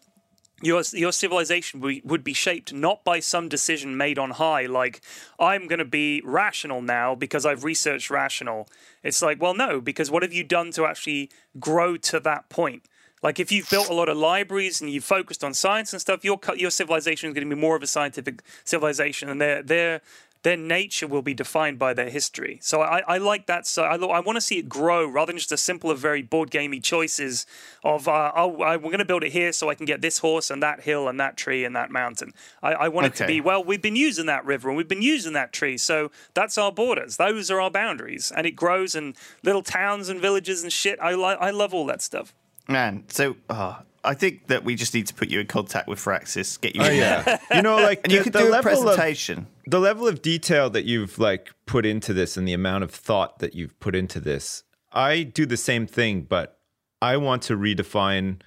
your your civilization would would be shaped not by some decision made on high, like I'm going to be rational now because I've researched rational. It's like, well, no, because what have you done to actually grow to that point? Like if you've built a lot of libraries and you've focused on science and stuff, your your civilization is going to be more of a scientific civilization, and their their their nature will be defined by their history. So I, I like that. So I, I want to see it grow rather than just a simple, very board gamey choices of uh, oh I, we're going to build it here so I can get this horse and that hill and that tree and that mountain. I, I want it to be well we've been using that river and we've been using that tree, so that's our borders. Those are our boundaries, and it grows and little towns and villages and shit. I li- I love all that stuff. Man, so uh, I think that we just need to put you in contact with Firaxis, get you Oh in there, yeah, *laughs* you know, like and you the, could the do a level of presentation. the level of detail that you've like put into this and the amount of thought that you've put into this. I do the same thing, but I want to redefine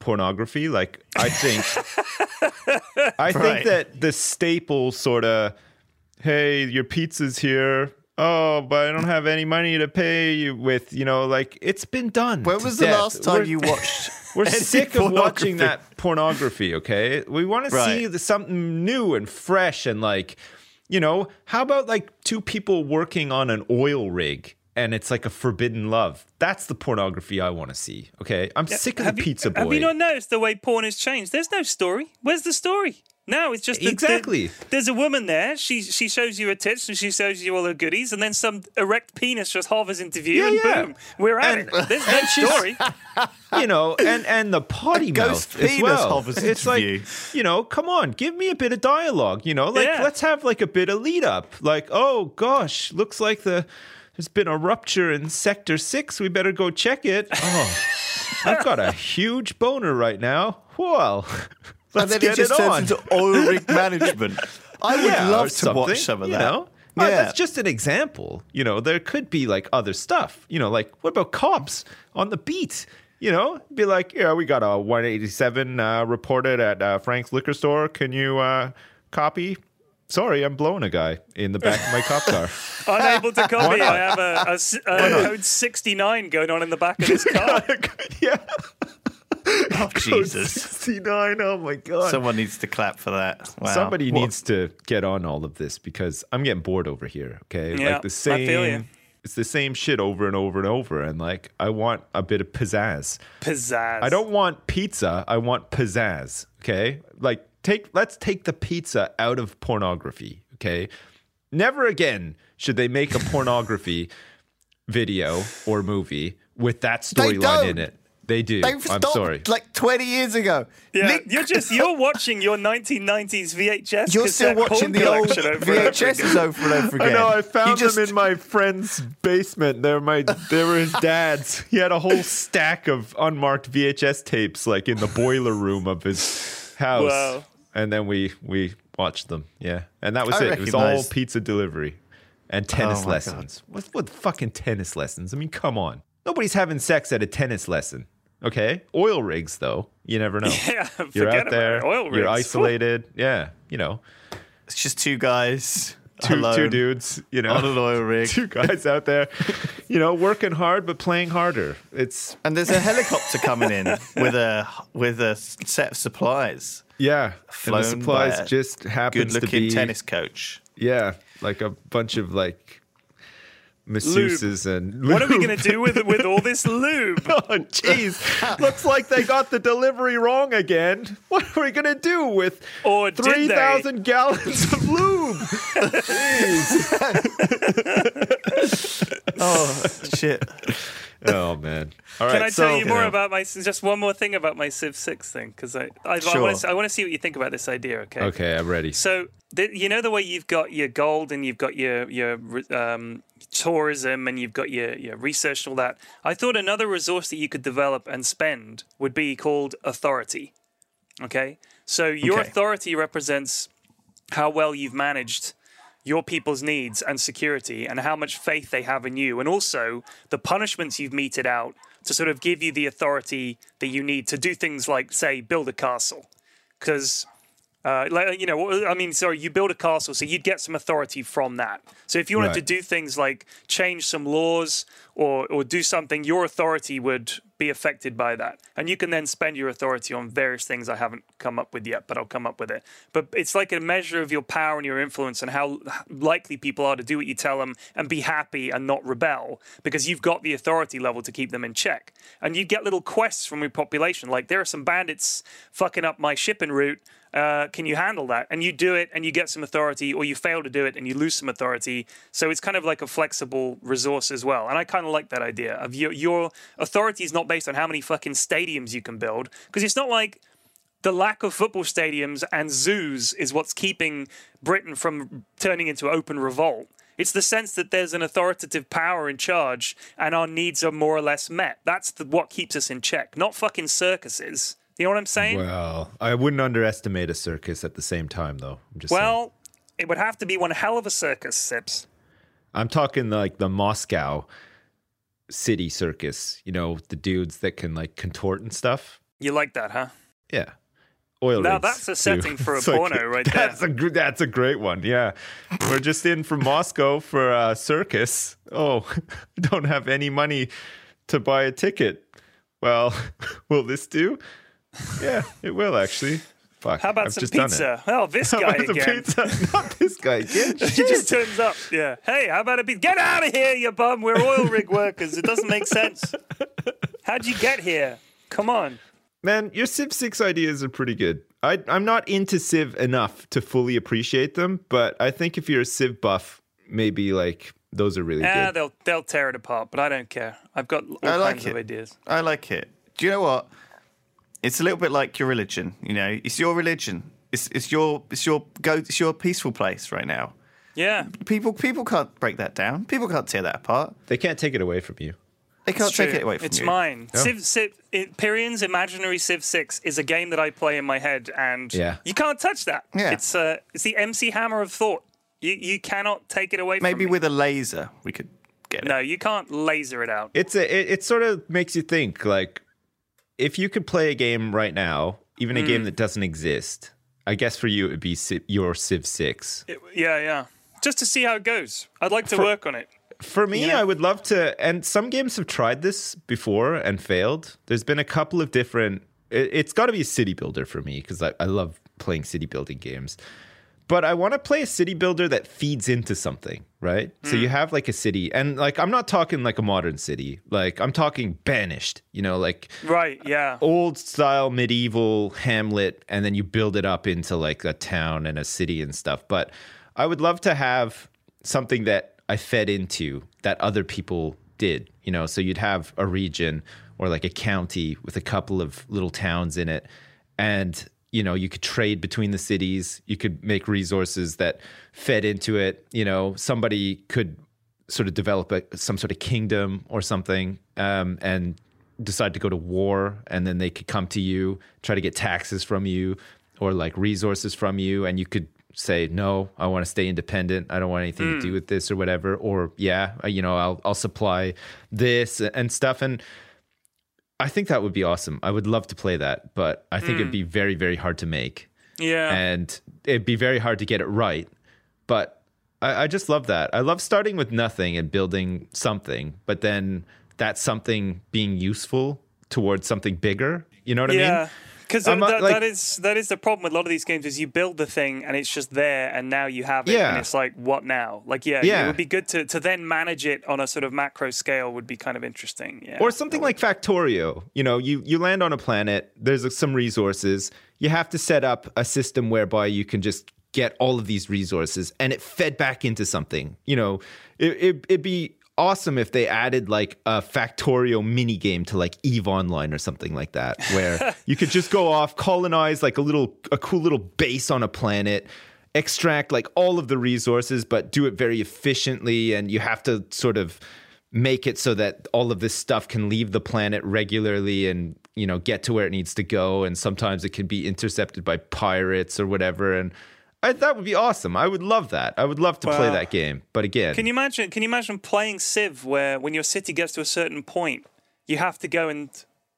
pornography. Like I think, *laughs* I think Right. that the staple sort of, hey, your pizza's here. Oh, but I don't have any money to pay you with. You know, like it's been done. When to was the death. last time We're- you *laughs* watched? we're sick of watching that pornography, okay? We want to see the, something new and fresh and like, you know, how about like two people working on an oil rig and it's like a forbidden love? That's the pornography I want to see, okay? I'm sick of the Have you- pizza boy. Have you not noticed the way porn has changed? There's no story. Where's the story? No, it's just that- Exactly. that there's a woman there. She she shows you her tits and she shows you all her goodies, and then some erect penis just hovers into view, Yeah, and yeah. boom, we're at And- it. There's no *laughs* story. *laughs* you know, and and the potty ghost mouth as well. hovers it's into like, view. you know, come on, give me a bit of dialogue. You know, like Yeah. let's have like a bit of lead up. Like, oh gosh, looks like the there's been a rupture in sector six. We better go check it. Oh, I've got a *laughs* huge boner right now. Well, let's and then get it just it turns on. into oil rig *laughs* management. I would Yeah, love to watch some of you that. know? But Yeah. that's just an example. You know, there could be like other stuff. You know, like what about cops on the beat? You know, be like, yeah, we got a 187 uh, reported at uh, Frank's liquor store. Can you uh, copy? Sorry, I'm blowing a guy in the back of my cop car. *laughs* *laughs* Unable to copy. I have a code 69 going on in the back of this car. yeah, *laughs* Oh, Jesus. 69. Oh my god. Someone needs to clap for that. Wow. Somebody What- needs to get on all of this because I'm getting bored over here. Okay, Yeah, like the I same. feel you. It's the same shit over and over and over, and like I want a bit of pizzazz. Pizzazz. I don't want pizza. I want pizzazz. Okay, like take let's take the pizza out of pornography. Okay, never again should they make a *laughs* pornography video or movie with that storyline in it. They do. They've I'm stopped sorry. like 20 years ago. Yeah, Nick- you're just you're watching your 1990s VHS. You're still watching porn the old collection over and over again. over and over *laughs* I know. I You found just- them in my friend's basement. They're my. They were his dad's. He had a whole stack of unmarked VHS tapes, like in the boiler room of his house. Wow. And then we we watched them. Yeah, and that was I it. It was all pizza delivery and tennis Oh my lessons. What what fucking tennis lessons? I mean, come on. Nobody's having sex at a tennis lesson. Okay, oil rigs though. You never know. *laughs* Yeah, You're out there. Oil You're rigs. isolated. Yeah, you know, It's just two guys. two alone two dudes. You know, on an oil *laughs* rig. two guys out there, you know, working hard but playing harder. It's And there's a helicopter coming in with a with a set of supplies. yeah, Flown and the supplies just happens to be tennis coach. yeah, like a bunch of like masseuses and What are we going to do with with all this lube? *laughs* Oh, jeez. Looks like they got the delivery wrong again. What are we going to do with Or 3,000 gallons of lube? *laughs* jeez! *laughs* Oh shit! *laughs* oh, man. All right. Can I so, tell you more know, about my just one more thing about my Civ Six thing? Because I I, Sure. want to I want to see what you think about this idea. Okay. Okay, I'm ready. So you know the way you've got your gold and you've got your your um, tourism and you've got your your research and all that. I thought another resource that you could develop and spend would be called authority. Okay, so your Okay. authority represents how well you've managed your people's needs and security and how much faith they have in you and also the punishments you've meted out to sort of give you the authority that you need to do things like say build a castle. Because uh, like you know, I mean, sorry, you build a castle, so you'd get some authority from that. So if you wanted to do things like change some laws or or do something, your authority would be affected by that, and you can then spend your authority on various things I haven't come up with yet, but I'll come up with it. But it's like a measure of your power and your influence and how likely people are to do what you tell them and be happy and not rebel because you've got the authority level to keep them in check. And you get little quests from your population, like there are some bandits fucking up my shipping route uh, can you handle that? And you do it and you get some authority, or you fail to do it and you lose some authority. So it's kind of like a flexible resource as well. And I kind of like that idea of your, your authority is not based on how many fucking stadiums you can build, because it's not like the lack of football stadiums and zoos is what's keeping Britain from turning into open revolt. It's the sense that there's an authoritative power in charge and our needs are more or less met. That's the, what keeps us in check, not fucking circuses. You know what I'm saying? Well, I wouldn't underestimate a circus at the same time, though. I'm just saying. Well, it would have to be one hell of a circus, Sips. I'm talking like the Moscow city circus, you know, the dudes that can like contort and stuff. You like that, huh? Yeah. Oil Now that's a too. setting for a *laughs* like- porno right *laughs* there. that's A, that's a great one. Yeah. We're just in from Moscow for a circus. Oh, I *laughs* don't have any money to buy a ticket. Well, will this do? Yeah, it will actually. Fuck. How about I've some just done it. pizza? Oh, this *laughs* How guy about the again. pizza? *laughs* Not this guy again. *laughs* He just turns up. Yeah. Hey, how about a pizza? Get out of here, you bum. We're oil rig workers. It doesn't make sense. How'd you get here? Come on. Man, your Civ 6 ideas are pretty good. I, I'm not into Civ enough to fully appreciate them, but I think if you're a Civ buff, maybe like those are really Ah, good. they'll they'll tear it apart, but I don't care. I've got all I like kinds of ideas. I like it. Do you know what? It's a little bit like your religion. You know, it's your religion. It's it's your it's your go. It's your peaceful place right now. Yeah. People people can't break that down. People can't tear that apart. They can't take it away from you. They can't It's take true. it away from it's you. It's mine. Civ, Civ, it, Pyrion's Imaginary Civ 6 is a game that I play in my head, and Yeah. you can't touch that. Yeah. It's uh, it's the MC Hammer of thought. You you cannot take it away Maybe from me. with a laser we could get it. No, you can't laser it out. It's a, it, it sort of makes you think like if you could play a game right now, even a Hmm. game that doesn't exist, I guess for you it would be Civ, your Civ 6. It- yeah, yeah. Just to see how it goes. I'd like to work on it. For me. I would love to, and some games have tried this before and failed. There's been a couple of different. It, it's got to be a city builder for me because I, I love playing city building games. But I want to play a city builder that feeds into something, right? So you hmm. have like a city, and like I'm not talking like a modern city, like I'm talking banished, you know, like Right, yeah. old style medieval hamlet and then you build it up into like a town and a city and stuff but i would love to have something that i fed into that other people did you know so you'd have a region or like a county with a couple of little towns in it and you know you could trade between the cities you could make resources that fed into it you know somebody could sort of develop a, some sort of kingdom or something um, and decide to go to war and then they could come to you try to get taxes from you or like resources from you and you could say no i want to stay independent. I don't want anything to do with this or whatever or yeah you know i'll i'll supply this and stuff and i think that would be awesome i would love to play that but i think it'd hmm. be very very hard to make Yeah. and it'd be very hard to get it right. But I, I just love that. I love starting with nothing and building something, but then that something being useful towards something bigger. You know what I yeah. mean? Because that, like- that is that is the problem with a lot of these games is you build the thing and it's just there and now you have it and it's like what now? Like yeah, Yeah. it would be good to, to then manage it on a sort of macro scale would be kind of interesting. Yeah. or something like Factorio. You know, you you land on a planet. There's some resources. You have to set up a system whereby you can just get all of these resources, and it fed back into something. You know, it, it it'd be awesome if they added like a Factorio mini game to like Eve Online or something like that, where *laughs* you could just go off, colonize like a little a cool little base on a planet. Extract like all of the resources, but do it very efficiently, and you have to sort of make it so that all of this stuff can leave the planet regularly and you know get to where it needs to go and sometimes it can be intercepted by pirates or whatever and I, that would be awesome. I would love that. I would love to play that game. But again Can you imagine? Can you imagine playing Civ, where when your city gets to a certain point, you have to go and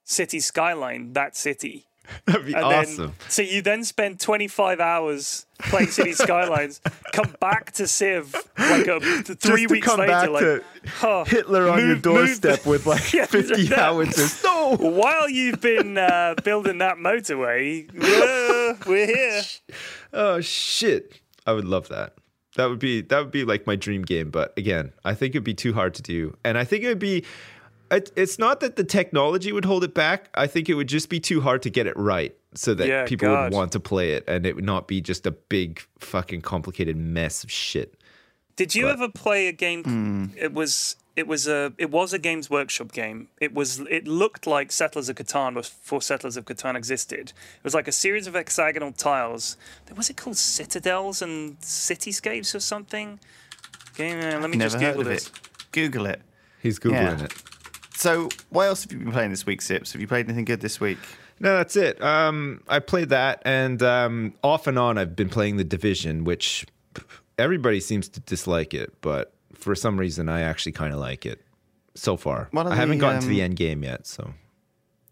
city skyline that city, *laughs* that'd be and awesome. then so you then spend twenty five hours playing City *laughs* Skylines, come back to Civ like a, three Just to weeks come later, back like to huh, hitler on your move- the- doorstep with like *laughs* Yeah, 50 that- howitzers. No! While you've been uh, building that motorway, uh, we're here. oh shit. I would love that. That would be that would be like my dream game but again i think it'd be too hard to do. And i think it would be it, it's not that the technology would hold it back i think it would just be too hard to get it right so that Yeah, people God. would want to play it and it would not be just a big fucking complicated mess of shit Did you ever play a game? Hmm. It was it was a it was a Games Workshop game. It was it looked like Settlers of Catan before Settlers of Catan existed. It was like a series of hexagonal tiles. Was it called Citadels and Cityscapes or something? Game. uh, let me Never just heard Google of this. it. Google it. he's googling Yeah. it So, what else have you been playing this week, Sips? Have you played anything good this week? No, that's it. Um, I played that, and um, off and on, I've been playing the Division, which everybody seems to dislike it, but for some reason, I actually kind of like it so far. I haven't the, gotten to the um, end game yet, so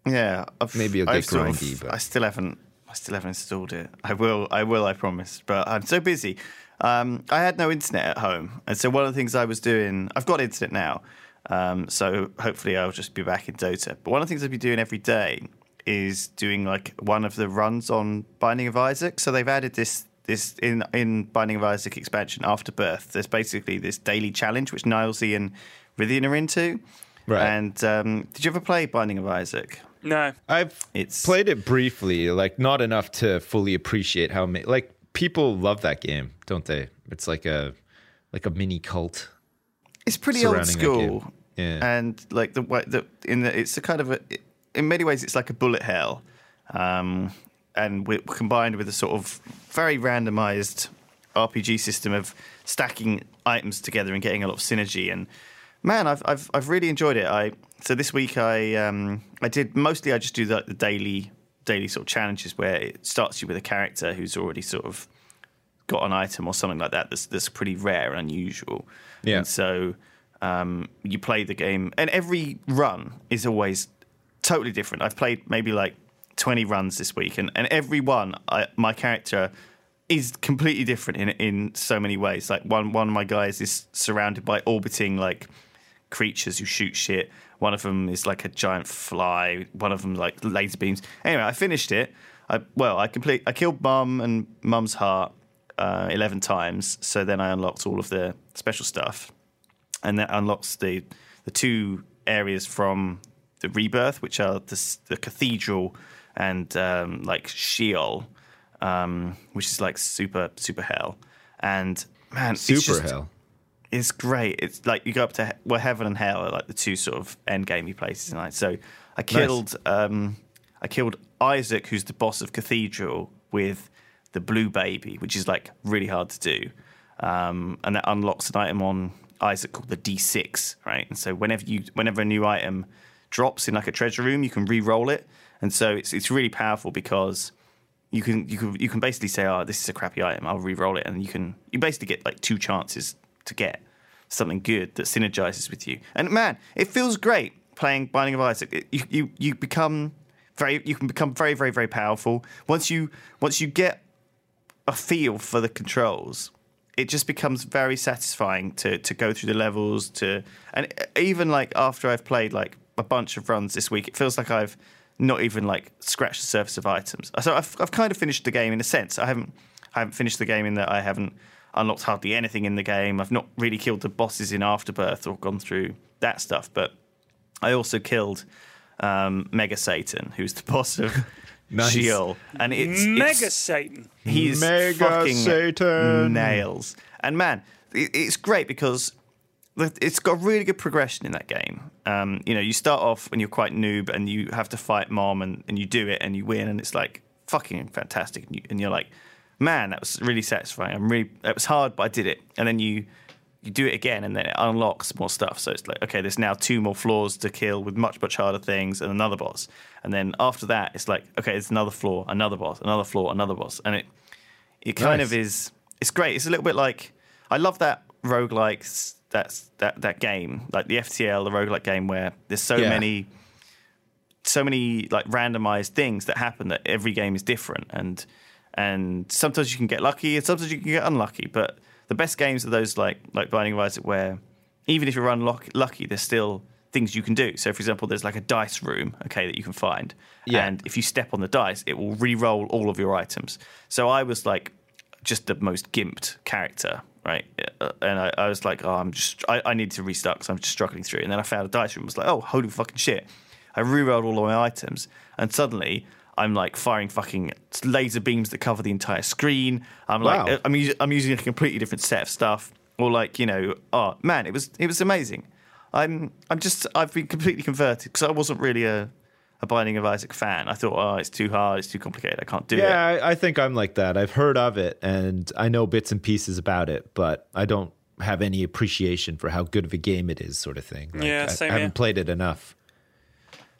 Yeah, I've, Maybe it'll get I've of- but- I still haven't. I still haven't installed it. I will. I will. I promise. But I'm so busy. Um, I had no internet at home, and so one of the things I was doing. I've got internet now, um, so hopefully I'll just be back in Dota. But one of the things I'll be doing every day is doing like one of the runs on Binding of Isaac. So they've added this. This in in Binding of Isaac expansion Afterbirth. There's basically this daily challenge which Nilesy and Rythian are into. Right. And um, did you ever play Binding of Isaac? No. I've It's- played it briefly, like not enough to fully appreciate how ma- like people love that game, don't they? It's like a like a mini cult. It's pretty old surrounding that game. school, Yeah. and like the way the in the it's a kind of a in many ways it's like a bullet hell, um, and we combined with a sort of very randomized RPG system of stacking items together and getting a lot of synergy. And man, I've I've I've really enjoyed it. I so this week I um I did mostly I just do the, the daily daily sort of challenges where it starts you with a character who's already sort of got an item or something like that that's that's pretty rare and unusual. Yeah. And so um, you play the game, and every run is always totally different. I've played maybe like 20 runs this week, and, and every one, I, my character is completely different in in so many ways. Like one one of my guys is surrounded by orbiting like creatures who shoot shit. One of them is like a giant fly. One of them like laser beams. Anyway, I finished it. I well, I complete. I killed Mum and Mum's heart uh, eleven times. So then I unlocked all of the special stuff, and that unlocks the the two areas from the rebirth, which are the, the cathedral and um, like Sheol, um, which is like super super hell. And man, it's Super just- hell. it's great. It's like you go up to he- well, heaven and hell are like the two sort of end gamey places. And like, so I killed, um, I killed Isaac, who's the boss of Cathedral, with the blue baby, which is like really hard to do. Um, and that unlocks an item on Isaac called the D6, right? And so whenever you, whenever a new item drops in like a treasure room, you can re-roll it. And so it's it's really powerful because you can you can you can basically say, "Oh, this is a crappy item. I'll re-roll it," and you can you basically get like two chances to get something good that synergizes with you. And man, it feels great playing Binding of Isaac. It, you, you you become very you can become very very very powerful once you once you get a feel for the controls. It just becomes very satisfying to to go through the levels to and even like after I've played like a bunch of runs this week, it feels like I've not even like scratch the surface of items. So I've, I've kind of finished the game in a sense. I haven't I haven't finished the game in that I haven't unlocked hardly anything in the game. I've not really killed the bosses in Afterbirth or gone through that stuff, but I also killed um, Mega Satan, who's the boss of Nice. Sheol, and it's Mega it's, Satan. he's Mega fucking Satan. nails. And man, it, it's great because it's got really good progression in that game. Um, you know, you start off when you're quite noob and you have to fight mom and, and you do it and you win and it's like fucking fantastic. And, you, and you're like, man, that was really satisfying. I'm really, it was hard, but I did it. And then you, you do it again and then it unlocks more stuff. So it's like, okay, there's now two more floors to kill with much, much harder things and another boss. And then after that, it's like, okay, it's another floor, another boss, another floor, another boss. And it, it kind Nice. of is, it's great. It's a little bit like, I love that roguelike, that's that, that game, like the FTL, the roguelike game where there's so Yeah. many, so many like randomized things that happen that every game is different. And, and sometimes you can get lucky and sometimes you can get unlucky. But the best games are those like like Binding of Isaac, where even if you're unlucky, there's still things you can do. So, for example, there's like a dice room, okay, that you can find, Yeah. and if you step on the dice, it will re-roll all of your items. So I was like just the most gimped character, right? Uh, And I, I was like, oh, I'm just I, I need to restart because I'm just struggling through. And then I found a dice room. and was like, oh, holy fucking shit! I re-rolled all of my items, and suddenly. I'm like firing fucking laser beams that cover the entire screen. I'm like, Wow. I'm, us- I'm using a completely different set of stuff. Or like, you know, oh man, it was it was amazing. I'm I'm just I've been completely converted because I wasn't really a a Binding of Isaac fan. I thought, oh, it's too hard, it's too complicated, I can't do it. Yeah, I, I think I'm like that. I've heard of it and I know bits and pieces about it, but I don't have any appreciation for how good of a game it is, sort of thing. Like, Yeah, I, same I haven't here. played it enough.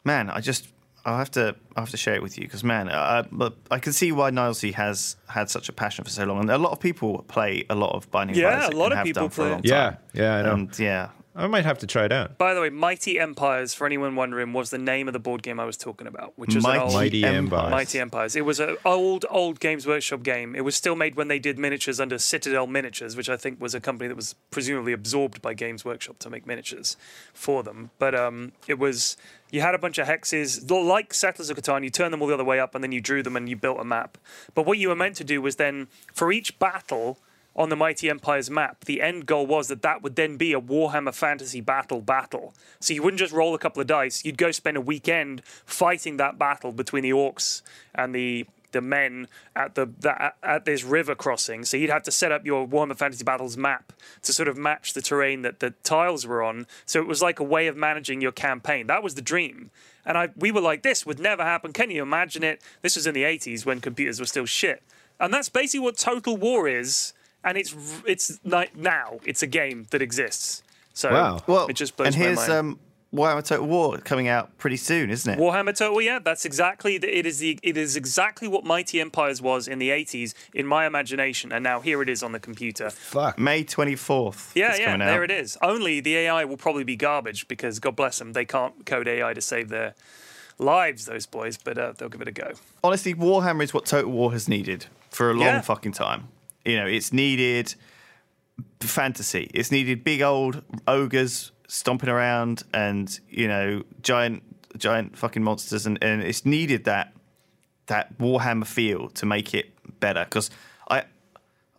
Man, I just I'll have to I'll have to share it with you because man, I, but I can see why Nilesy has had such a passion for so long, and a lot of people play a lot of Binding Yeah, of Isaac. a lot of people done for a play. Yeah, yeah, I know. And yeah, I might have to try it out. By the way, Mighty Empires, for anyone wondering, was the name of the board game I was talking about, which is Mighty old Mighty Empires. Empires. Mighty Empires. It was an old, old Games Workshop game. It was still made when they did miniatures under Citadel Miniatures, which I think was a company that was presumably absorbed by Games Workshop to make miniatures for them. But um, it was you had a bunch of hexes like Settlers of Catan. You turned them all the other way up, and then you drew them and you built a map. But what you were meant to do was then for each battle on the Mighty Empires map, the end goal was that that would then be a Warhammer Fantasy battle battle. So you wouldn't just roll a couple of dice; you'd go spend a weekend fighting that battle between the orcs and the the men at the, the at this river crossing. So you'd have to set up your Warhammer Fantasy Battles map to sort of match the terrain that the tiles were on. So it was like a way of managing your campaign. That was the dream. And I we were like, this would never happen. Can you imagine it? This was in the 80s when computers were still shit. And that's basically what Total War is. And it's it's like now it's a game that exists. So Wow. well, it just blows and my here's mind. um, Warhammer Total War coming out pretty soon, isn't it? Warhammer Total, yeah, that's exactly the, it is the it is exactly what Mighty Empires was in the 80s in my imagination, and now here it is on the computer. Fuck. May 24th. Yeah, it's yeah, coming there it is. Only the AI will probably be garbage because God bless them, they can't code AI to save their lives, those boys, but uh, they'll give it a go. honestly, Warhammer is what Total War has needed for a long Yeah. fucking time. You know, it's needed fantasy. It's needed big old ogres stomping around and you know giant giant fucking monsters, and, and it's needed that that Warhammer feel to make it better. Because I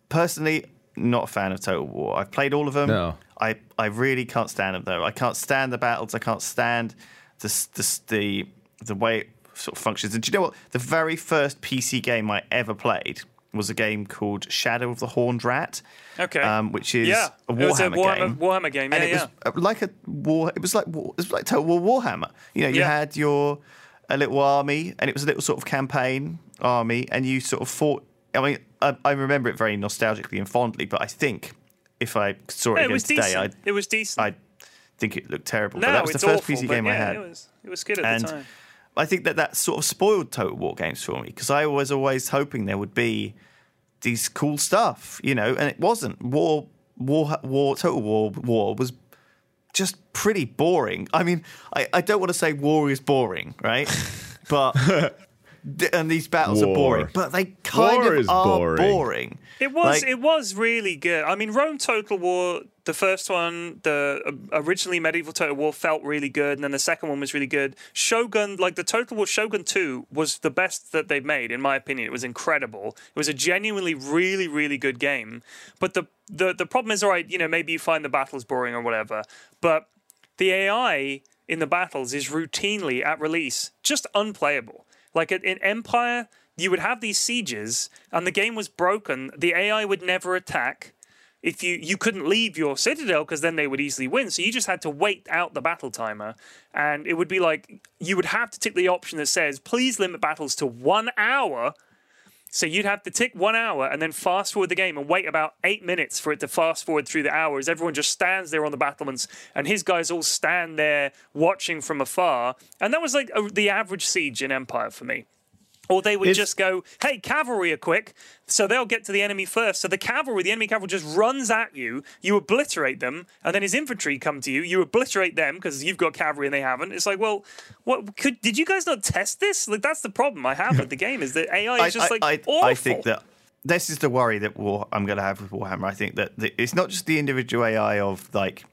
personally not a fan of Total War. I've played all of them. No. I I really can't stand them though. I can't stand the battles. I can't stand the the the, the way it sort of functions. And do you know what? The very first PC game I ever played was a game called Shadow of the Horned Rat. Okay. Um, which is yeah, a it was a Warhammer Warhammer, game. Warhammer game. Yeah, and it yeah. was uh, like a war. It was like war- it was like Total War Warhammer. You know, you Yeah. had your a little army, and it was a little sort of campaign army, and you sort of fought. I mean, I, I remember it very nostalgically and fondly, but I think if I saw it it again today, decent. it was decent. I I think it looked terrible. no, but that was the first awful, PC game I had. It was, it was good at and the time. I think that that sort of spoiled Total War games for me because I was always hoping there would be these cool stuff, you know, and it wasn't. War, war, war, Total War, war was just pretty boring. I mean, I, I don't want to say war is boring, right? *laughs* but and these battles War. are boring, but they kind War of is are boring. boring. It was Like- it was really good. I mean, Rome Total War, the first one, the uh, originally medieval Total War felt really good, and then the second one was really good. Shogun, like the Total War Shogun Two, was the best that they've made, in my opinion. It was incredible. It was a genuinely really really good game. But the the the problem is, all right, you know, maybe you find the battles boring or whatever, but the AI in the battles is routinely at release just unplayable. Like in Empire, you would have these sieges, and the game was broken. The AI would never attack. If you you couldn't leave your citadel because then they would easily win. So you just had to wait out the battle timer, and it would be like you would have to tick the option that says please limit battles to one hour. So you'd have to tick one hour and then fast forward the game and wait about eight minutes for it to fast forward through the hours. Everyone just stands there on the battlements, and his guys all stand there watching from afar. And that was like a, the average siege in Empire for me. Or they would It's- just go, "Hey, cavalry are quick," so they'll get to the enemy first. So the cavalry, the enemy cavalry, just runs at you. You obliterate them, and then his infantry come to you. You obliterate them because you've got cavalry and they haven't. It's like, well, what could did you guys not test this? Like that's the problem I have with the game is that AI is *laughs* just like I, awful. I think that this is the worry that War, I'm going to have with Warhammer. I think that the, it's not just the individual AI of like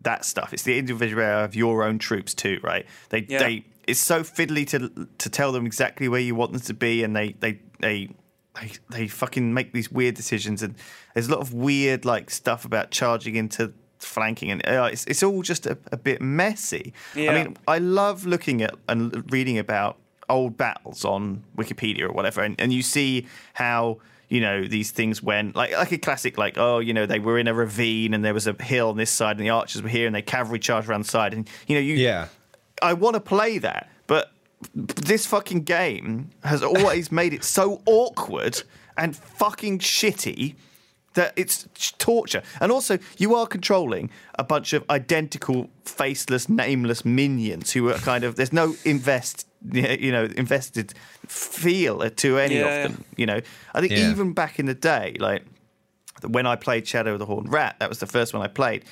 that stuff; it's the individual AI of your own troops too, right? They Yeah. they it's so fiddly to to tell them exactly where you want them to be, and they they they. They, they fucking make these weird decisions, and there's a lot of weird like stuff about charging into flanking, and uh, it's it's all just a, a bit messy. Yeah. I mean, I love looking at and reading about old battles on Wikipedia or whatever, and, and you see how you know these things went like like a classic like oh you know they were in a ravine and there was a hill on this side and the archers were here and they cavalry charged around the side and you know you Yeah. I want to play that but this fucking game has always made it so awkward and fucking shitty that it's torture. And also, you are controlling a bunch of identical, faceless, nameless minions who are kind of there's no invest, *laughs* you know, invested feel to any Yeah, of them. You know, I think Yeah. even back in the day, like when I played Shadow of the Horned Rat, that was the first one I played.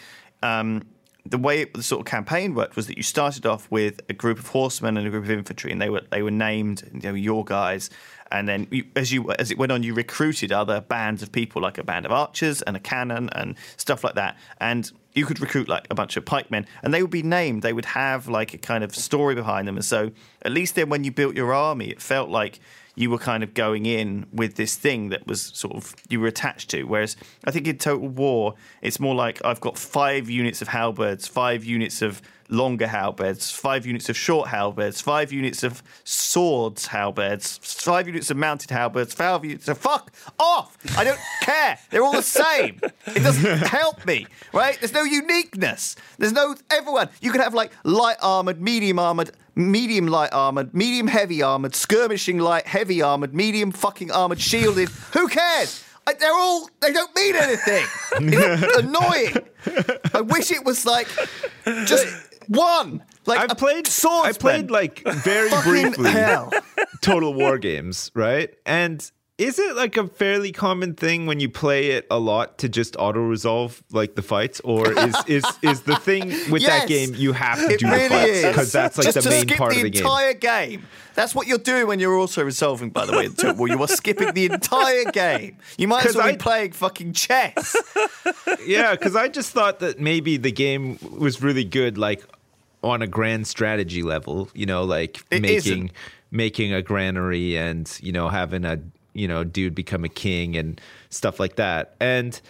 Um, the way the sort of campaign worked was that you started off with a group of horsemen and a group of infantry, and they were they were named you know, your guys. And then you, as you as it went on, you recruited other bands of people, like a band of archers and a cannon and stuff like that. And you could recruit like a bunch of pikemen, and they would be named. They would have like a kind of story behind them. And so at least then, when you built your army, it felt like you were kind of going in with this thing that was sort of you were attached to. Whereas I think in Total War, it's more like I've got five units of halberds, five units of longer halberds, five units of short halberds, five units of swords halberds, five units of mounted halberds, five units of fuck off. I don't care. They're all the same. It doesn't *laughs* help me, right? There's no uniqueness. There's no everyone. You can have like light armored, medium armored, medium light armored, medium heavy armored, skirmishing light, heavy armored, medium fucking armored, shielded. Who cares? I, they're all, they don't mean anything. It's *laughs* annoying. I wish it was like just one. Like I a played I swordsman. played like very briefly. *laughs* Total War games, right? And is it like a fairly common thing when you play it a lot to just auto resolve like the fights, or is *laughs* is is the thing with Yes. that game you have to do really the fights because that's like just the main part the of the game. entire game. That's what you're doing when you're also resolving. By the way, *laughs* Total War. you are skipping the entire game. You might as well I- be playing fucking chess. yeah, because I just thought that maybe the game was really good, like on a grand strategy level. You know, like It making isn't. making a granary and you know having a you know dude become a king and stuff like that. And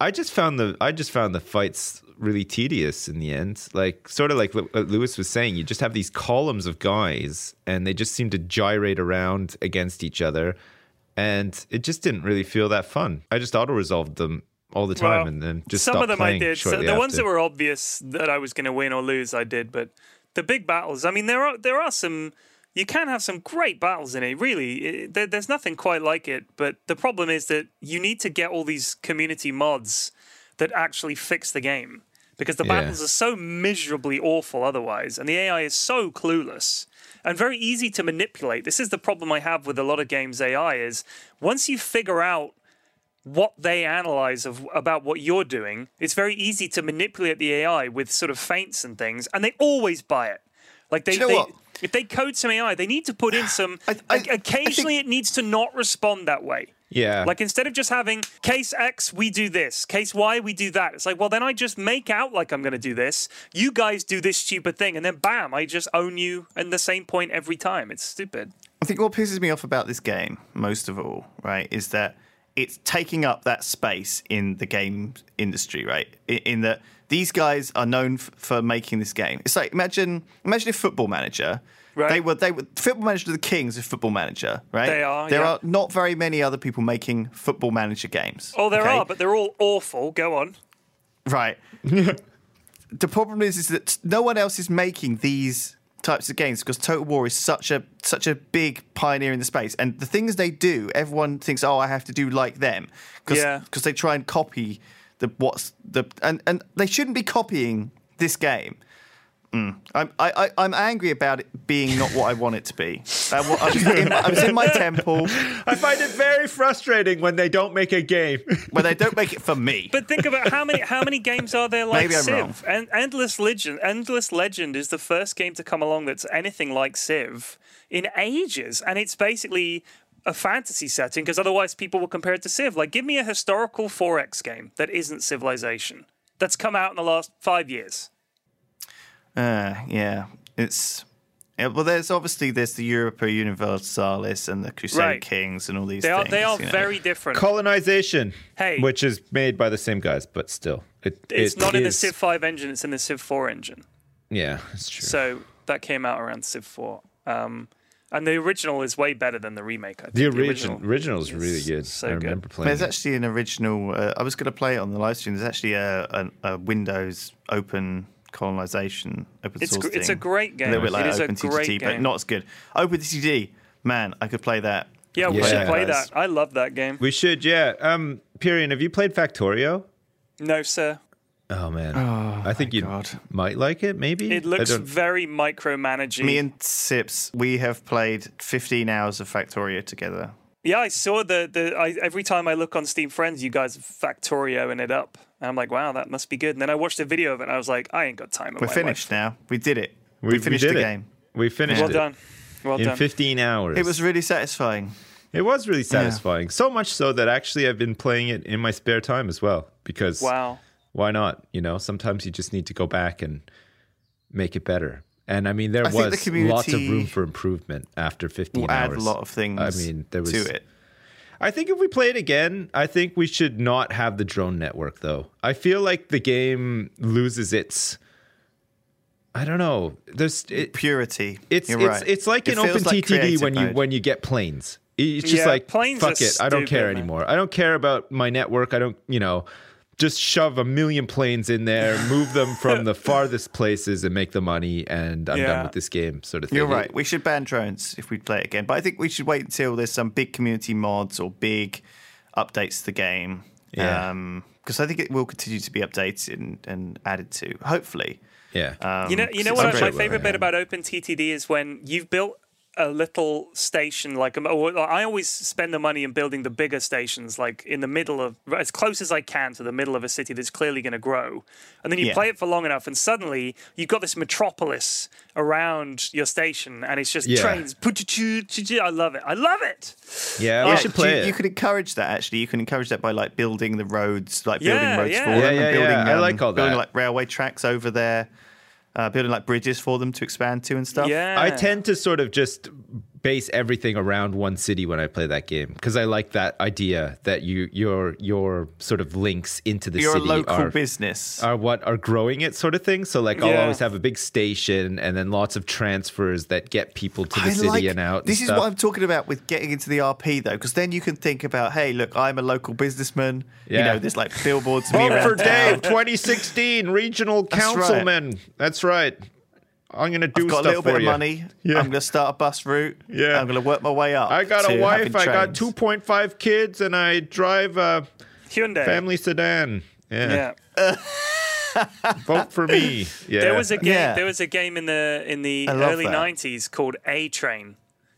I just found the I just found the fights really tedious in the end. Like sort of like what Lewis was saying, you just have these columns of guys and they just seem to gyrate around against each other. And it just didn't really feel that fun. I just auto resolved them all the time Well, and then just some of them I did. So the ones that were obvious that I was going to win or lose, I did. But the big battles, I mean, there are there are some. You can have some great battles in it. Really, It- there, there's nothing quite like it. But the problem is that you need to get all these community mods that actually fix the game because the Yeah. battles are so miserably awful otherwise, and the AI is so clueless and very easy to manipulate. This is the problem I have with a lot of games AI is once you figure out what they analyze of about what you're doing, it's very easy to manipulate the AI with sort of feints and things, and they always buy it. Like they, you know they what? if they code some AI, they need to put in *sighs* some. I- I- like, occasionally, it needs to not respond that way. Yeah. Like instead of just having case X, we do this. Case Y, we do that. It's like, well, then I just make out like I'm going to do this. You guys do this stupid thing, and then bam, I just own you in the same point every time. It's stupid. I think what pisses me off about this game, most of all, right, is that it's taking up that space in the game industry, right? In, in that these guys are known f- for making this game. It's like imagine, imagine if Football Manager. Right. They were they were Football Manager the Kings of Football Manager, right? They are, There yeah. are not very many other people making Football Manager games. Oh, there okay? are, but they're all awful. Go on. Right. *laughs* the problem is, is that no one else is making these types of games because Total War is such a such a big pioneer in the space, and the things they do, everyone thinks, oh, I have to do like them, because Yeah. they try and copy the what's the and and they shouldn't be copying this game. Mm. I'm I, I, I'm angry about it being not what I want it to be. I, wa- I, was in, I was in my temple *laughs* I find it very frustrating when they don't make a game. where they don't make it for me. *laughs* But think about how many how many games are there like Maybe I'm Civ? wrong. And Endless Legend Endless Legend is the first game to come along that's anything like Civ in ages, and it's basically a fantasy setting because otherwise people will compare it to Civ. Like, give me a historical 4X game that isn't Civilization that's come out in the last five years. Uh, yeah, it's. Yeah, well, there's obviously there's the Europa Universalis and the Crusade Right. Kings and all these They are things. they are you know. very different. Colonization. Hey. Which is made by the same guys, but still. It, it's it not in the Civ 5 engine; it's in the Civ 4 engine. Yeah, that's true. So that came out around Civ 4. Um, and the original is way better than the remake. I think. the original original is is really good. so I good. remember playing. There's it. actually an original. Uh, I was going to play it on the live stream. There's actually a, a, a Windows open colonization open It's source. gr- it's a great game. A little bit like It is a OpenTTD, great but game. not as good. OpenTTD, man, I could play that. Yeah, we Yeah. should play that. I love that game. We should, yeah. Um, Pyrion, have you played Factorio? No, sir. Oh man, I think you God. might like it. Maybe It looks very micromanaging. Me and Sips, we have played 15 hours of Factorio together. Yeah, I saw the the. I, every time I look on Steam Friends, you guys Factorioing it up, and I'm like, wow, that must be good. And then I watched a video of it, and I was like, I ain't got time. We're my finished life. now. We did it. We, we, finished we the it. game. We finished Well it done. Well done. in done. 15 hours. It was really satisfying. It was really satisfying. So much so that actually I've been playing it in my spare time as well. Because Wow. why not? You know, sometimes you just need to go back and make it better. And I mean, there I think the was lots of room for improvement after 15 We'll add hours. a lot of things I mean, there was. to it. I think if we play it again, I think we should not have the drone network though. I feel like the game loses its. I don't know. There's it, Purity. it's You're it's right. it's like It in feels like OpenTTD creative when you when you get planes. It's just Yeah, like planes fuck are it. I don't care man. anymore. I don't care about my network. I don't you know. Just shove a million planes in there, move them from the *laughs* farthest places, and make the money. And I'm Yeah. done with this game, sort of thing. You're right. We should ban drones if we play it again. But I think we should wait until there's some big community mods or big updates to the game. Yeah. Because I think it will continue to be updated and, and added to, hopefully. Yeah. Um, You know, you know 'cause what? it's I- my great. favorite bit about OpenTTD is when you've built a little station like um, I always spend the money in building the bigger stations like in the middle of as close as I can to the middle of a city that's clearly going to grow and then you Yeah. play it for long enough and suddenly you've got this metropolis around your station and it's just Yeah. trains I love it I love it yeah, we Yeah, should play you, it. you could encourage that actually. You can encourage that by like building the roads, like Yeah, building roads yeah. for Yeah, them, yeah, and yeah. building. I um, like all building that. like railway tracks over there, uh, building like bridges for them to expand to and stuff. yeah I tend to sort of just base everything around one city when I play that game because I like that idea that you your your sort of links into the You're city local are, business. are what are growing it sort of thing. So like I'll always have a big station and then lots of transfers that get people to the I city like- and out. and This is stuff. what I'm talking about with getting into the RP though, because then you can think about, hey, look, I'm a local businessman. You know, there's like billboards *laughs* Vote for. Dave 2016 regional That's right. councilman. That's right. I'm gonna do I've got a little bit for of money. Yeah. I'm going to start a bus route. Yeah. I'm going to work my way up. I got a wife. I got 2.5 kids, and I drive a Hyundai family sedan. yeah *laughs* Vote for me. Yeah. There was a game. Yeah. There was a game in the in the early that. '90s called A Train,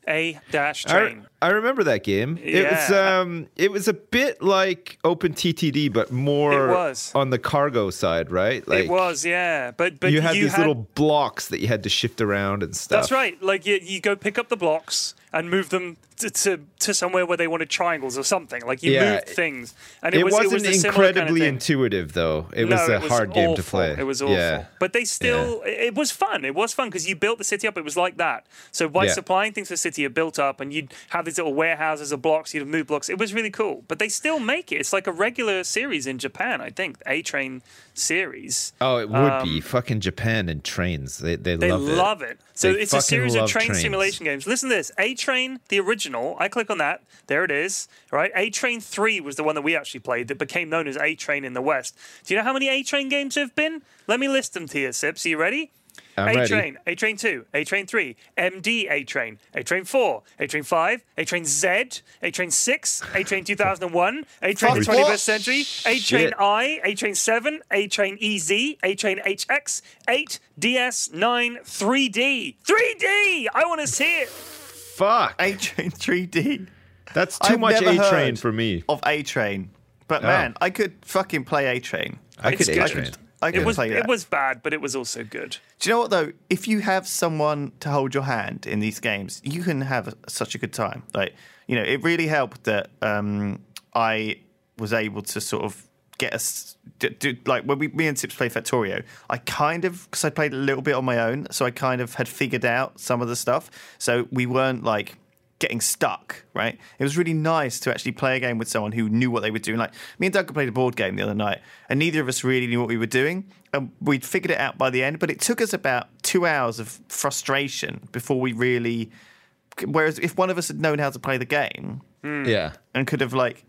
A dash I, train. I remember that game. It was Yeah. um it was a bit like Open TTD, but more was. on the cargo side, right? it was, yeah. But but you had these little blocks that you had to shift around and stuff. That's right. Like you, you go pick up the blocks and move them to, to, to somewhere where they wanted triangles or something. Like you Yeah. moved things, and It, it, was wasn't it was similar kind of incredibly intuitive though. It no, was a it was hard game to play. It was awful. Yeah. But they still, it it was fun. It was fun because you built the city up. It was like that. So by Yeah. supplying things to the city, you built up and you'd have these little warehouses of blocks, you'd move blocks. It was really cool. But they still make it. It's like a regular series in Japan, I think. A Train series. Oh, it would be fucking Japan and trains. They they, Um, They love, love, it. it. So They it's a series of train trains. simulation games. Listen to this: A Train, the original. I click on that. There it is. Right. A Train Three was the one that we actually played that became known as A Train in the West. Do you know how many A Train games there have been? Let me list them to you, Sips. Are you ready? I'm A. Train, A Train 2, A Train 3, MD A Train, A Train 4, A Train 5, A Train Z, A Train 6, A Train 2001, A Train the 21st? Century, A Train I, A Train 7, A Train EZ, A Train HX, 8, DS, 9, 3D. 3D! I want to see it. Fuck. A Train 3D That's too I've much never A train heard for me. of A Train. But Oh. man, I could fucking play A Train. I could good. A train. I could It was, play that. it was bad, but it was also good. Do you know what though? If you have someone to hold your hand in these games, you can have a, such a good time. Like you know, it really helped that um, I was able to sort of get us do, do, like when we me and Sips played Factorio. I kind of because I played a little bit on my own, so I kind of had figured out some of the stuff. So we weren't like getting stuck, right? It was really nice to actually play a game with someone who knew what they were doing. Like me and Doug played a board game the other night, and neither of us really knew what we were doing, and we'd figured it out by the end. But it took us about two hours of frustration before we really. Whereas if one of us had known how to play the game hmm. Yeah. and could have like,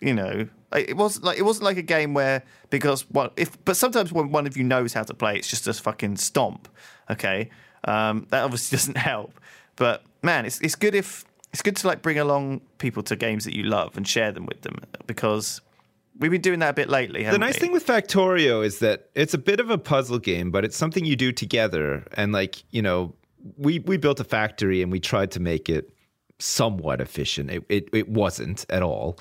you know, like, it was like it wasn't like a game where because what if but sometimes when one of you knows how to play, it's just a fucking stomp. Okay, um, that obviously *laughs* doesn't help. But man, it's it's good if it's good to like bring along people to games that you love and share them with them because we've been doing that a bit lately. The nice we? thing with Factorio is that it's a bit of a puzzle game, but it's something you do together. And like, you know, we we built a factory and we tried to make it somewhat efficient. It it, it wasn't at all.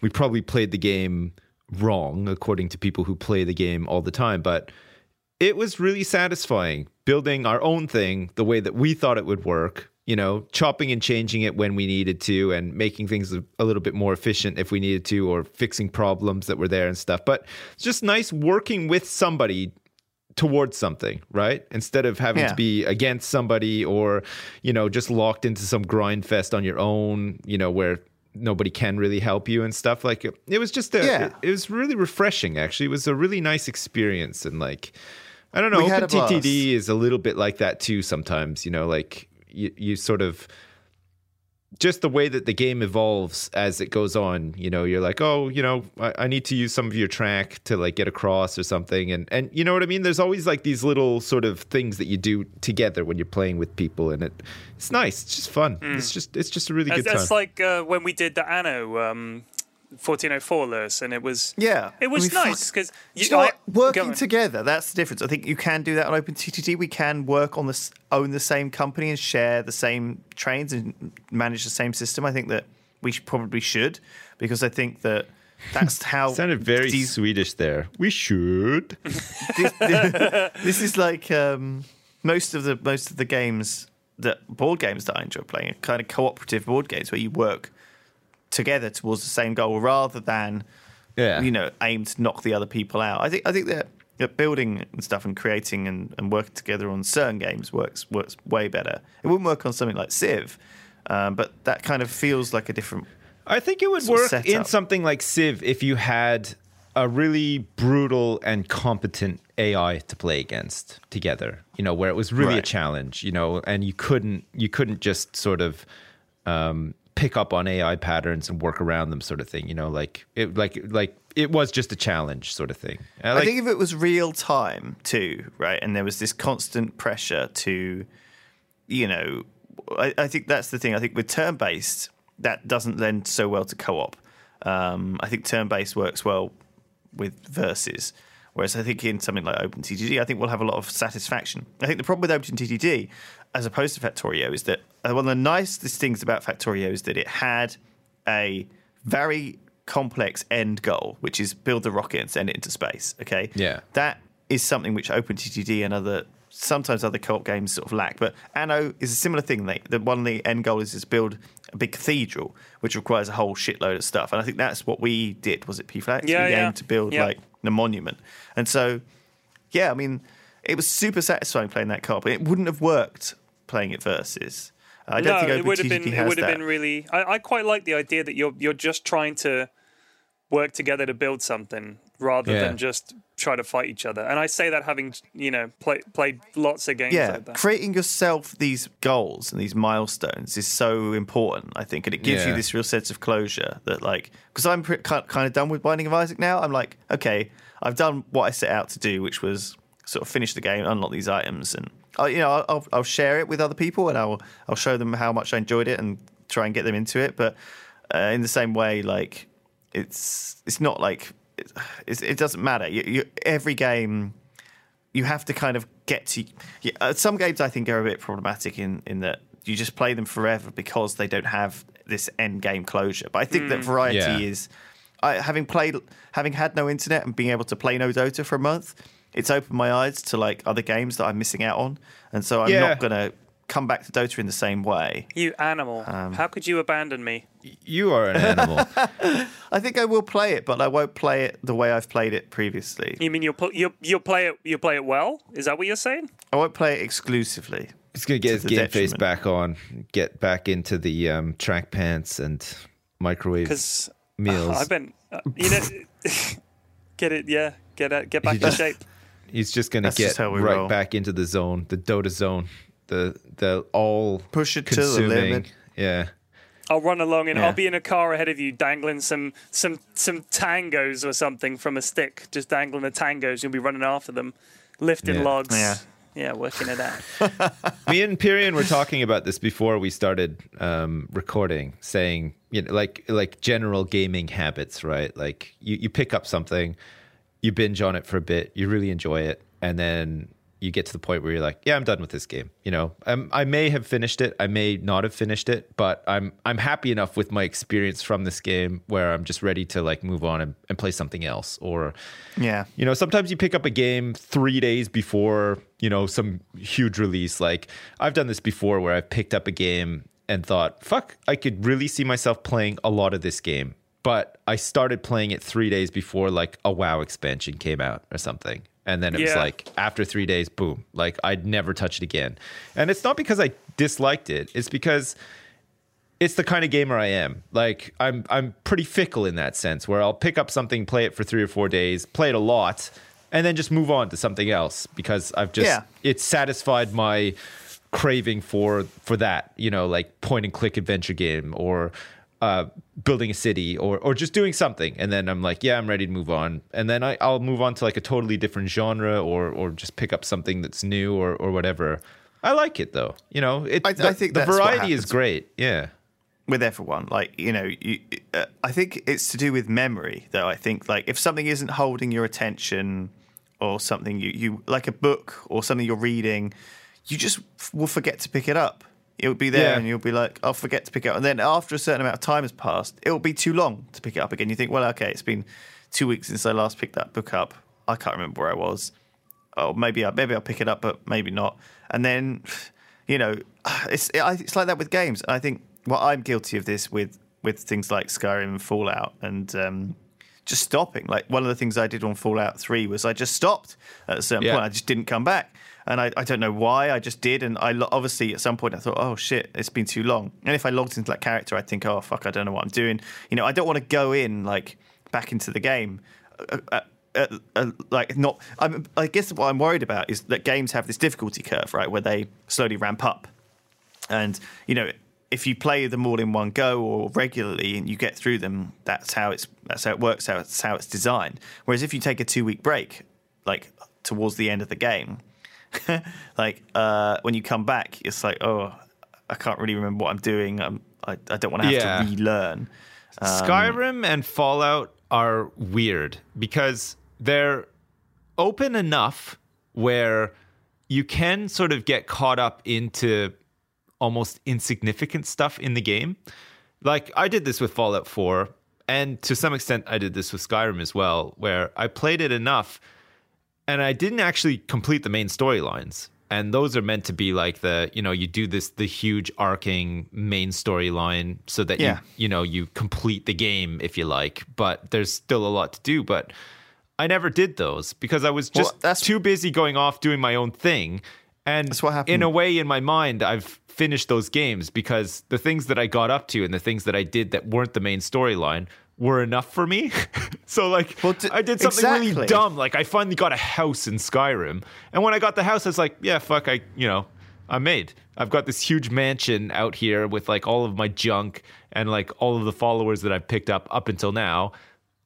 We probably played the game wrong according to people who play the game all the time, but it was really satisfying building our own thing the way that we thought it would work you know chopping and changing it when we needed to and making things a, little bit more efficient if we needed to or fixing problems that were there and stuff but it's just nice working with somebody towards something right instead of having Yeah. to be against somebody or you know just locked into some grind fest on your own you know where nobody can really help you and stuff like it, it was just a Yeah. it, it was really refreshing actually it was a really nice experience and like I don't know. We had Open. TTD is a little bit like that too. Sometimes, you know, like you, you sort of just the way that the game evolves as it goes on. You know, you're like, oh, you know, I, I need to use some of your track to like get across or something, and and you know what I mean. There's always like these little sort of things that you do together when you're playing with people, and it it's nice. It's just fun. It's just it's just a really That's, good time. that's like uh, when we did the Anno um, 1404 Lewis, and it was Yeah, it was I mean, nice because Do you know what? Working together, that's the difference. I think you can do that on OpenTTD. We can work on this, own the same company and share the same trains and manage the same system. I think that we should, probably should because I think that that's *laughs* how. Sounded very these- Swedish there. We should. *laughs* *laughs* this, this is like um, most of the most of the games that board games that I enjoy playing are kind of cooperative board games where you work together towards the same goal rather than Yeah. you know aim to knock the other people out. I think I think that, that building and stuff and creating and, and working together on certain games works works way better. It wouldn't work on something like Civ, um, but that kind of feels like a different. I think it would work in something like Civ if you had a really brutal and competent AI to play against together. You know, where it was really a challenge. You know, and you couldn't you couldn't just sort of um, pick up on AI patterns and work around them, sort of thing. You know, like it like like it was just a challenge, sort of thing. I I think if it was real time too, right, and there was this constant pressure to, you know, I, I think that's the thing. I think with turn based, that doesn't lend so well to co op. Um, I think turn based works well with verses. Whereas I think in something like OpenTTD, I think we'll have a lot of satisfaction. I think the problem with OpenTTD, as opposed to Factorio, is that uh, one of the nicest things about Factorio is that it had a very complex end goal, which is build the rocket and send it into space. Okay, Yeah. that is something which OpenTTD and other sometimes other co-op games sort of lack. But Anno is a similar thing. They, the one of the end goal is to build a big cathedral, which requires a whole shitload of stuff. And I think that's what we did. Was it P Flax? Yeah, we yeah. aimed to build Yeah. like the monument. And so, yeah, I mean, it was super satisfying playing that co-op. It wouldn't have worked playing it versus. I don't no, think it would have been. It would have been really. I, I quite like the idea that you're you're just trying to work together to build something rather Yeah. than just try to fight each other. And I say that having you know play, played lots of games yeah, like that. creating yourself these goals and these milestones is so important, I think, and it gives you this real sense of closure. That like, because I'm pre- kind of done with Binding of Isaac now. I'm like, okay, I've done what I set out to do, which was sort of finish the game, unlock these items, and I, you know, I'll, I'll share it with other people, and I'll I'll show them how much I enjoyed it and try and get them into it. But uh, in the same way, like, it's it's not like it, it doesn't matter. You, you, every game you have to kind of get to. Yeah, uh, some games I think are a bit problematic in in that you just play them forever because they don't have this end game closure. But I think that variety Yeah. is. I, having played, having had no internet and being able to play no Dota for a month, it's opened my eyes to like other games that I'm missing out on, and so I'm Yeah. not gonna come back to Dota in the same way. You animal! Um, How could you abandon me? You are an animal. *laughs* I think I will play it, but I won't play it the way I've played it previously. You mean you'll put you you'll play it you'll play it well? Is that what you're saying? I won't play it exclusively. He's gonna get his the game face detriment. back on, get back into the um, track pants and microwave Because meals. I've been uh, you know *laughs* *laughs* get it yeah get it get back in just- shape. He's just gonna That's get just how we right roll. back into the zone, the Dota zone, the the all Push it to the limit. Yeah, I'll run along and Yeah. I'll be in a car ahead of you, dangling some some some tangos or something from a stick, just dangling the tangos. You'll be running after them, lifting Yeah. logs. Yeah. yeah, working it out. *laughs* me and Pyrion were talking about this before we started um, recording, saying you know, like like general gaming habits, right? Like you, you pick up something, you binge on it for a bit, you really enjoy it, and then you get to the point where you're like, yeah, I'm done with this game. You know, um, I may have finished it, I may not have finished it, but I'm I'm happy enough with my experience from this game where I'm just ready to like move on and, and play something else or Yeah. you know, sometimes you pick up a game three days before, you know, some huge release. Like I've done this before where I've picked up a game and thought, fuck, I could really see myself playing a lot of this game. But I started playing it three days before like a WoW expansion came out or something. And then it was like after three days, boom, like I'd never touch it again. And it's not because I disliked it, it's because it's the kind of gamer I am. Like I'm I'm pretty fickle in that sense where I'll pick up something, play it for 3 or 4 days, play it a lot, and then just move on to something else because I've just Yeah. it's satisfied my craving for for that, you know, like point and click adventure game or uh, building a city or or just doing something and then I'm like, yeah, I'm ready to move on. And then I, I'll move on to like a totally different genre or or just pick up something that's new or or whatever. I like it though. You know, it, I- I the, think the variety is great. Yeah. with everyone. Like you know, you, uh, I think it's to do with memory, though. I think like if something isn't holding your attention, or something you, you like a book or something you're reading, you just will forget to pick it up. It'll be there, Yeah. and you'll be like, "I'll forget to pick it up." And then after a certain amount of time has passed, it'll be too long to pick it up again. You think, "Well, okay, it's been two weeks since I last picked that book up. I can't remember where I was." oh, maybe I maybe I'll pick it up, but maybe not. And then, *sighs* you know, *sighs* it's it's like that with games. I think well, I'm guilty of this with with things like Skyrim and Fallout, and um, just stopping. Like one of the things I did on Fallout Three was I just stopped at a certain Yeah. point. I just didn't come back. And I, I don't know why. I just did, and I lo- obviously at some point I thought, oh shit, it's been too long. And if I logged into that character, I'd think, oh fuck, I don't know what I'm doing. You know, I don't want to go in like back into the game uh, uh, uh, uh, like not. I'm, I guess what I'm worried about is that games have this difficulty curve, right, where they slowly ramp up, and you know, if you play them all in one go or regularly and you get through them, that's how it's that's how it works. How it's how it's designed. Whereas if you take a two week break, like towards the end of the game, *laughs* like uh, when you come back, it's like, oh, I can't really remember what I'm doing. I'm, I I don't want to have Yeah. to relearn. Skyrim and Fallout are weird because they're open enough where you can sort of get caught up into almost insignificant stuff in the game. Like I did this with Fallout 4, and to some extent I did this with Skyrim as well, where I played it enough and I didn't actually complete the main storylines. And those are meant to be like the, you know, you do this the huge arcing main storyline so that Yeah. you, you know, you complete the game if you like, but there's still a lot to do, but I never did those because I was Well, just that's- too busy going off doing my own thing. And That's what happened. in a way, in my mind, I've finished those games because the things that I got up to and the things that I did that weren't the main storyline were enough for me. *laughs* so, like, Well, d- I did something really dumb. Like, I finally got a house in Skyrim. And when I got the house, I was like, yeah, fuck, I, you know, I'm made. I've got this huge mansion out here with like all of my junk and like all of the followers that I've picked up up until now.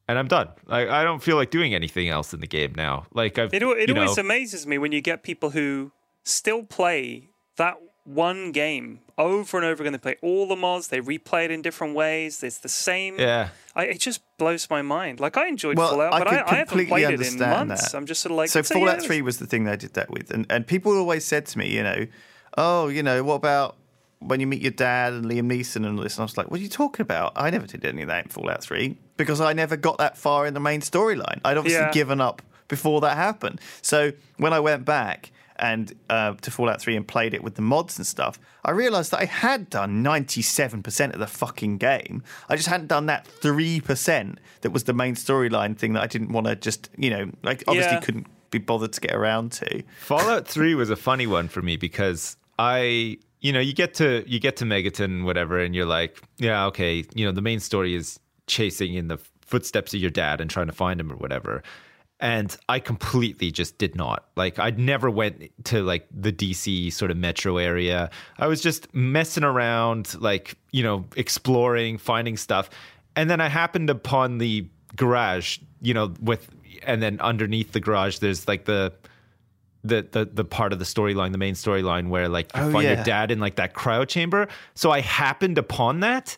And I'm done. Like I don't feel like doing anything else in the game now. Like I've, It, it you always know, amazes me when you get people who still play that one game over and over again. They play all the mods, they replay it in different ways. It's the same. Yeah. I, it just blows my mind. Like I enjoyed Well, Fallout, I but I, I haven't completely played it in understand months. that. I'm just sort of like so Fallout it Three was the thing they did that with, and and people always said to me, you know, oh, you know, what about when you meet your dad and Liam Neeson and all this? And I was like, what are you talking about? I never did any of that in Fallout Three because I never got that far in the main storyline. I'd obviously Yeah. given up before that happened. So when I went back and uh, to Fallout 3 and played it with the mods and stuff, I realized that I had done 97% of the fucking game. I just hadn't done that 3% that was the main storyline thing that I didn't want to just, you know, like obviously Yeah. couldn't be bothered to get around to. Fallout 3 was a funny one for me because I you know, you get to you get to Megaton whatever and you're like, yeah, okay, you know, the main story is chasing in the footsteps of your dad and trying to find him or whatever. And I completely just did not. Like I never went to like the DC sort of metro area. I was just messing around like, you know, exploring, finding stuff. And then I happened upon the garage, you know, with and then underneath the garage there's like the the the the part of the storyline, the main storyline where like you Oh, find yeah. your dad in like that cryo chamber. So I happened upon that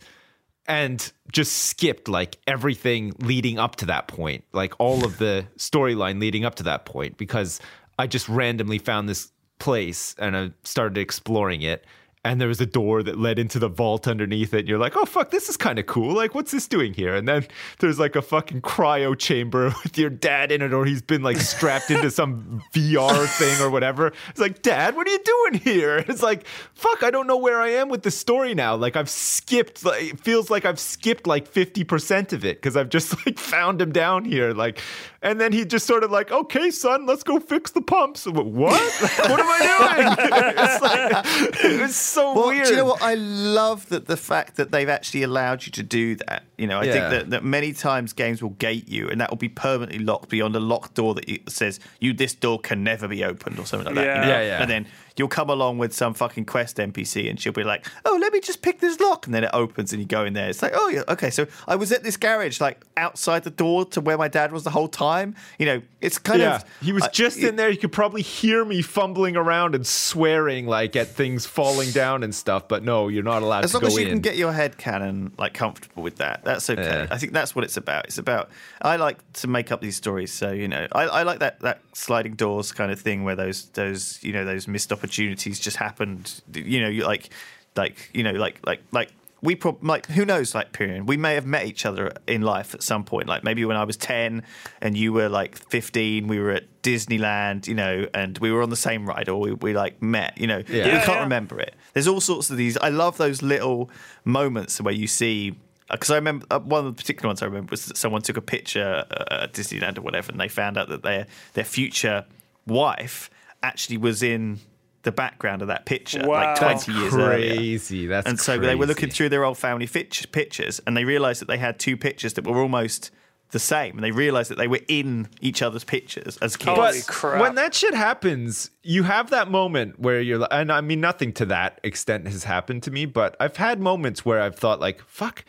and just skipped like everything leading up to that point, like all of the storyline leading up to that point, because I just randomly found this place and I started exploring it. And there was a door that led into the vault underneath it. And you're like, oh, fuck, this is kind of cool. Like, what's this doing here? And then there's like a fucking cryo chamber *laughs* with your dad in it, or he's been like strapped into some *laughs* VR thing or whatever. It's like, Dad, what are you doing here? *laughs* It's like, fuck, I don't know where I am with the story now. Like, I've skipped, like, it feels like I've skipped like 50% of it because I've just like found him down here. Like, and then he just sort of like, okay, son, let's go fix the pumps. What? what am I doing? it's like, it was so Well, weird. do you know what? I love that the fact that they've actually allowed you to do that. You know, I Yeah. think that, that many times games will gate you, and that will be permanently locked beyond a locked door that says you this door can never be opened or something like that. you Yeah. know? Yeah, yeah. And then you'll come along with some fucking quest NPC, and she'll be like, "Oh, let me just pick this lock," and then it opens, and you go in there. It's like, "Oh, yeah, okay." So I was at this garage, like outside the door to where my dad was the whole time. You know, it's kind yeah, of he was I- just in there. You could probably hear me fumbling around and swearing like at things falling down and stuff. But no, you're not allowed as to long as you in. can get your head canon like comfortable with that that's okay Yeah. i think that's what it's about it's about i like to make up these stories so you know I, I like that that sliding doors kind of thing where those those you know those missed opportunities just happened you know you like like you know like like like we prob- like who knows like period we may have met each other in life at some point like maybe when i was 10 and you were like 15 we were at disneyland you know and we were on the same ride or we, we like met you know Yeah. we Yeah, can't yeah. remember it there's all sorts of these i love those little moments where you see because I remember uh, one of the particular ones I remember was that someone took a picture uh, at Disneyland or whatever, and they found out that their their future wife actually was in the background of that picture, like Wow. twenty years earlier. crazy. That's And so they were looking through their old family fit- pictures, and they realised that they had two pictures that were almost the same, and they realised that they were in each other's pictures as kids. Holy But crap. when that shit happens, you have that moment where you're like, and I mean, nothing to that extent has happened to me, but I've had moments where I've thought, like, fuck,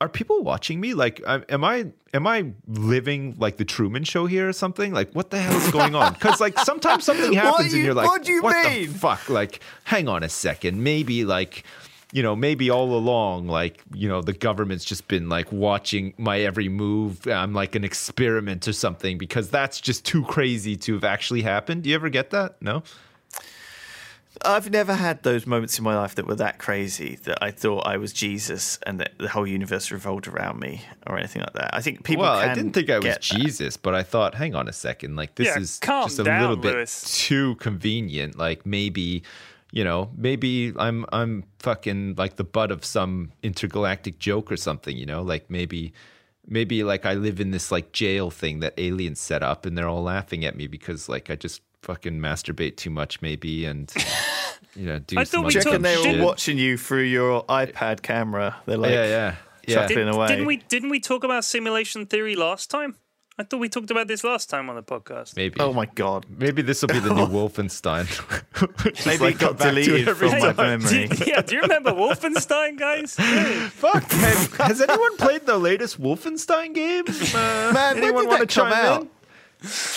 are people watching me? Like, am I am I living like the Truman Show here or something? Like, what the hell is going on? Because like sometimes something *laughs* happens you- and you're like, what do you what mean?" the fuck? Like, hang on a second, maybe like. you know, maybe all along, like, you know, the government's just been like watching my every move. I'm like an experiment or something because that's just too crazy to have actually happened. Do you ever get that? No? I've never had those moments in my life that were that crazy that I thought I was Jesus and that the whole universe revolved around me or anything like that. I think people. well, I didn't think I was get that. Jesus, but I thought, hang on a second, like this Yeah, is just a down, little bit Lewis. too convenient. Like maybe, you know, maybe I'm I'm fucking like the butt of some intergalactic joke or something. You know, like maybe maybe like I live in this like jail thing that aliens set up, and they're all laughing at me because like I just fucking masturbate too much, maybe, and *laughs* you know, do I some thought we other Do you reckon took- they shit. were watching you through your iPad camera? They're like, yeah, yeah, yeah. chuckling Did, away. didn't we? Didn't we talk about simulation theory last time? I thought we talked about this last time on the podcast. Maybe. Oh my god! Maybe this will be the new *laughs* Wolfenstein. Maybe like, it come got back to it deleted from my time. memory. Do- *laughs* yeah, do you remember Wolfenstein, guys? Fuck. Have, has anyone played the latest Wolfenstein game? Uh, Man, anyone want to come out? in?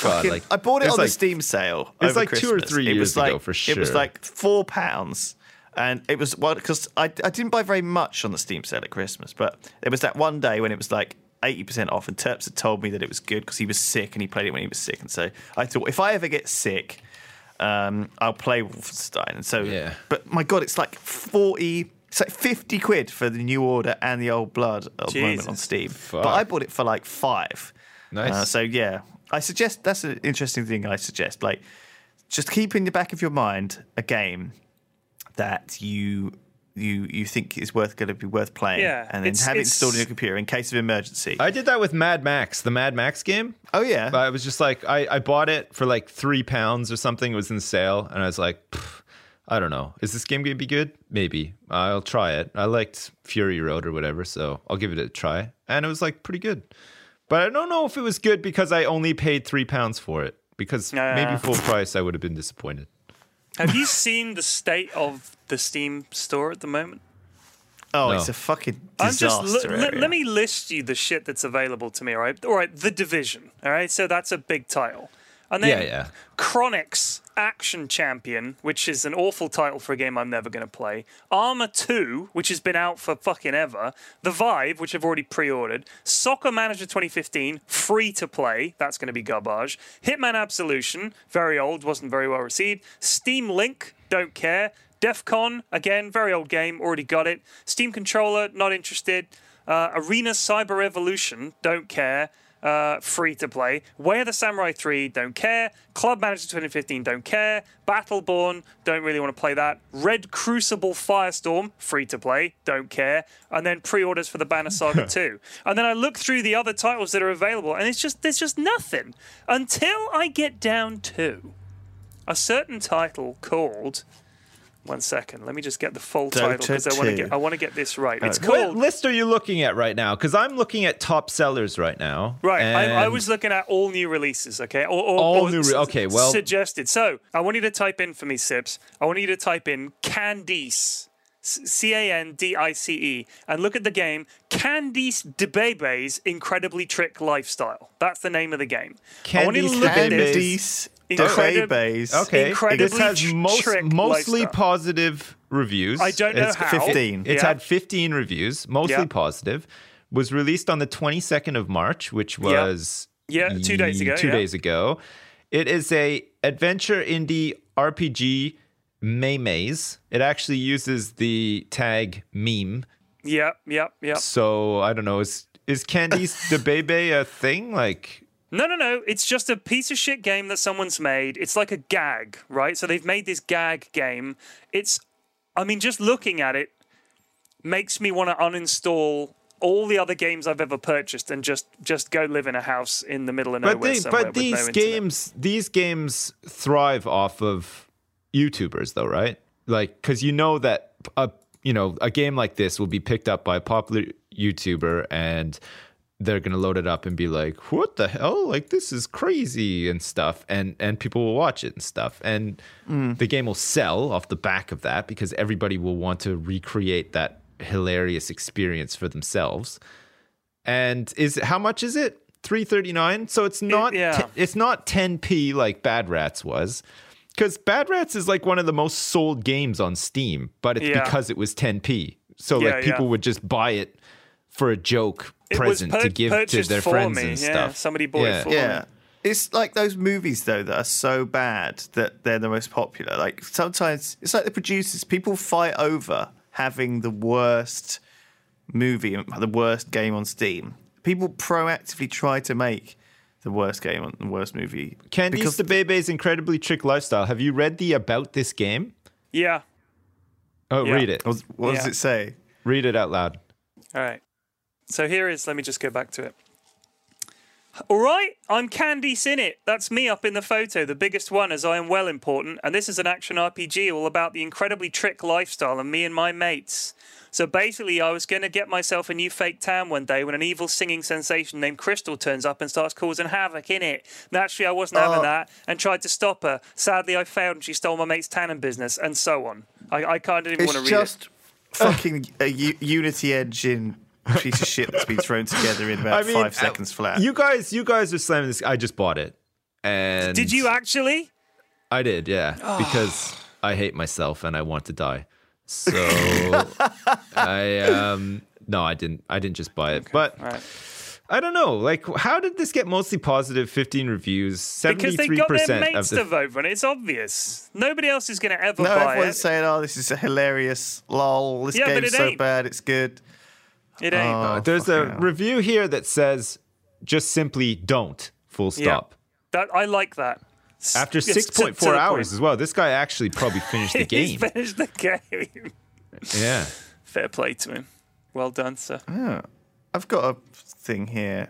God, like, I bought it it's on like, the Steam sale. it's like two or Christmas. three it years was like, ago for sure. It was like four pounds, and it was well because I I didn't buy very much on the Steam sale at Christmas, but there was that one day when it was like. 80% off, and Terps had told me that it was good because he was sick and he played it when he was sick. And so I thought, if I ever get sick, um, I'll play Wolfenstein. And so, Yeah. but my God, it's like 40, it's like 50 quid for the new order and the old blood at the moment on Steam. Fuck. But I bought it for like five. Nice. Uh, so yeah, I suggest that's an interesting thing. I suggest like just keep in the back of your mind a game that you you you think is worth going to be worth playing, Yeah, and then it's- have it it's- installed in your computer in case of emergency. I did that with Mad Max, the Mad Max game. oh yeah, I was just like, I, I bought it for like three pounds or something. It was in sale, and I was like, "Pff, I don't know. Is this game gonna be good? Maybe. I'll try it. I liked Fury Road or whatever, so I'll give it a try. And it was like pretty good. But I don't know if it was good because I only paid three pounds for it. Because Yeah. maybe full price, I would have been disappointed. Have you seen the state of the Steam store at the moment? oh, no. it's a fucking I'm disaster. just le- le- area. let me list you the shit that's available to me. All right, all right. The Division. All right, so that's a big title. And then Yeah, yeah. Chronix Action Champion, which is an awful title for a game I'm never going to play. Arma 2, which has been out for fucking ever. The Vive, which I've already pre ordered. Soccer Manager 2015, free to play. That's going to be garbage. Hitman Absolution, very old, wasn't very well received. Steam Link, don't care. DEF CON, again, very old game, already got it. Steam Controller, not interested. Uh, Arena Cyber Revolution, don't care uh, free to play. Way of the Samurai 3, don't care. Club Manager 2015, don't care. Battleborn, don't really want to play that. Red Crucible Firestorm, free to play, don't care. And then pre-orders for the Banner *laughs* Saga 2. And then I look through the other titles that are available, and it's just there's just nothing until I get down to a certain title called. One second, let me just get the full title because I want to get I want to get this right. It's What called list are you looking at right now? Because I'm looking at top sellers right now. Right, I, I was looking at all new releases, okay? Or, or, All or new re- okay, well- suggested. So I want you to type in for me, Sips. I want you to type in Candice, C A N D I C E, and look at the game Candice DeBebe's Incredibly Trick Lifestyle. That's the name of the game. I want you to Candice look at DeBebe's- this. Candice Incredib- Okay, Incredibly this has tr- most, trick mostly lifestyle. positive reviews. I don't know It's- how. 15. It's Yeah. had 15 reviews, mostly Yeah. positive. Was released on the 22nd of March, which was Yeah, two days ago, Two yeah. days ago. It is a adventure indie RPG Maymaze. It actually uses the tag meme. Yep, yep, yep. So I don't know. Is is Candice *laughs* DeBebe a thing? Like No, no, no. It's just a piece of shit game that someone's made. It's like a gag, right? So they've made this gag game. It's, I mean, just looking at it makes me want to uninstall all the other games I've ever purchased and just just go live in a house in the middle of nowhere but they, but these no internet. games these games thrive off of YouTubers though, right? Like cuz you know that a you know, a game like this will be picked up by a popular YouTuber and they're going to load it up and be like, "What the hell? Like this is crazy" and stuff and and people will watch it and stuff. And mm. the game will sell off the back of that because everybody will want to recreate that hilarious experience for themselves. And is how much is it? 339. So it's not yeah. te- it's not 10p like Bad Rats was because Bad Rats is like one of the most sold games on Steam, but it's Yeah. because it was 10p. So Yeah, like people yeah. would just buy it for a joke It present was to give to their friends me. and yeah, stuff. somebody bought Yeah. it for Yeah. me. It's like those movies though that are so bad that they're the most popular. Like sometimes it's like the producers, people fight over having the worst movie, the worst game on Steam. People proactively try to make the worst game on the worst movie. Candice because the Bebe's incredibly trick lifestyle. Have you read the about this game? Yeah. Oh, Yeah. read it. what, what does it say? Read it out loud. All right. So here is, let me just go back to it. All right, I'm Candice in it. That's me up in the photo, the biggest one as I am well important. And this is an action RPG all about the incredibly trick lifestyle and me and my mates. So basically, I was going to get myself a new fake town one day when an evil singing sensation named Crystal turns up and starts causing havoc in it. Naturally, I wasn't having Oh. that and tried to stop her. Sadly, I failed and she stole my mate's tannin business and so on. I, I kind of didn't It's want to read it. just fucking a U- Unity engine piece of shit that's been thrown together in *laughs* about I mean, five uh, seconds flat. You guys, you guys are slamming this. I just bought it, and Did you actually? I did, yeah, *sighs* because I hate myself and I want to die. So I um no, I didn't. I didn't just buy it, but Right. I don't know. Like, how did this get mostly positive? Fifteen reviews, Because they got their percent of mates the. to vote for it. It's obvious. Nobody else is going to ever no, buy everyone's it. saying, "Oh, this is a hilarious lol. This Yeah, game's so ain't. bad, it's good." It ain't. Oh, There's a hell. review here that says, "Just simply don't." Full Yeah. stop. that I like that. S- After it's to- six point to four the hours point. as well. This guy actually probably finished the *laughs* He's game. finished the game. yeah. Fair play to him. Well done, sir. I've got a thing here.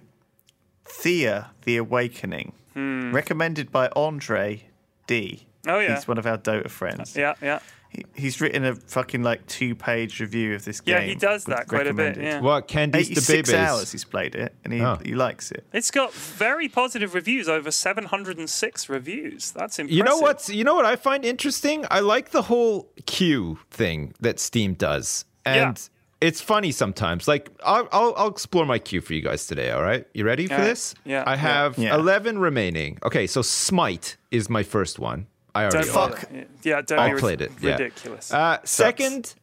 Thea, The Awakening, recommended by Andre D. Hmm. Oh, yeah. he's one of our Dota friends. Yeah, yeah. He, he's written a fucking like two-page review of this game. Yeah, he does that quite a bit. Yeah. What Candice the Eighty-six Babies? hours he's played it, and he, Oh. he likes it. It's got very positive reviews, over 706 reviews. That's impressive. You know what's you know what I find interesting? I like the whole queue thing that Steam does. And Yeah. it's funny sometimes. Like I'll, I'll I'll explore my queue for you guys today, all right? You ready for All right. this? Yeah, I have Yeah. 11 remaining. Okay, so Smite is my first one. I already Don't own bother. Fuck. Yeah, don't I played it. yeah. ridiculous. Uh, second,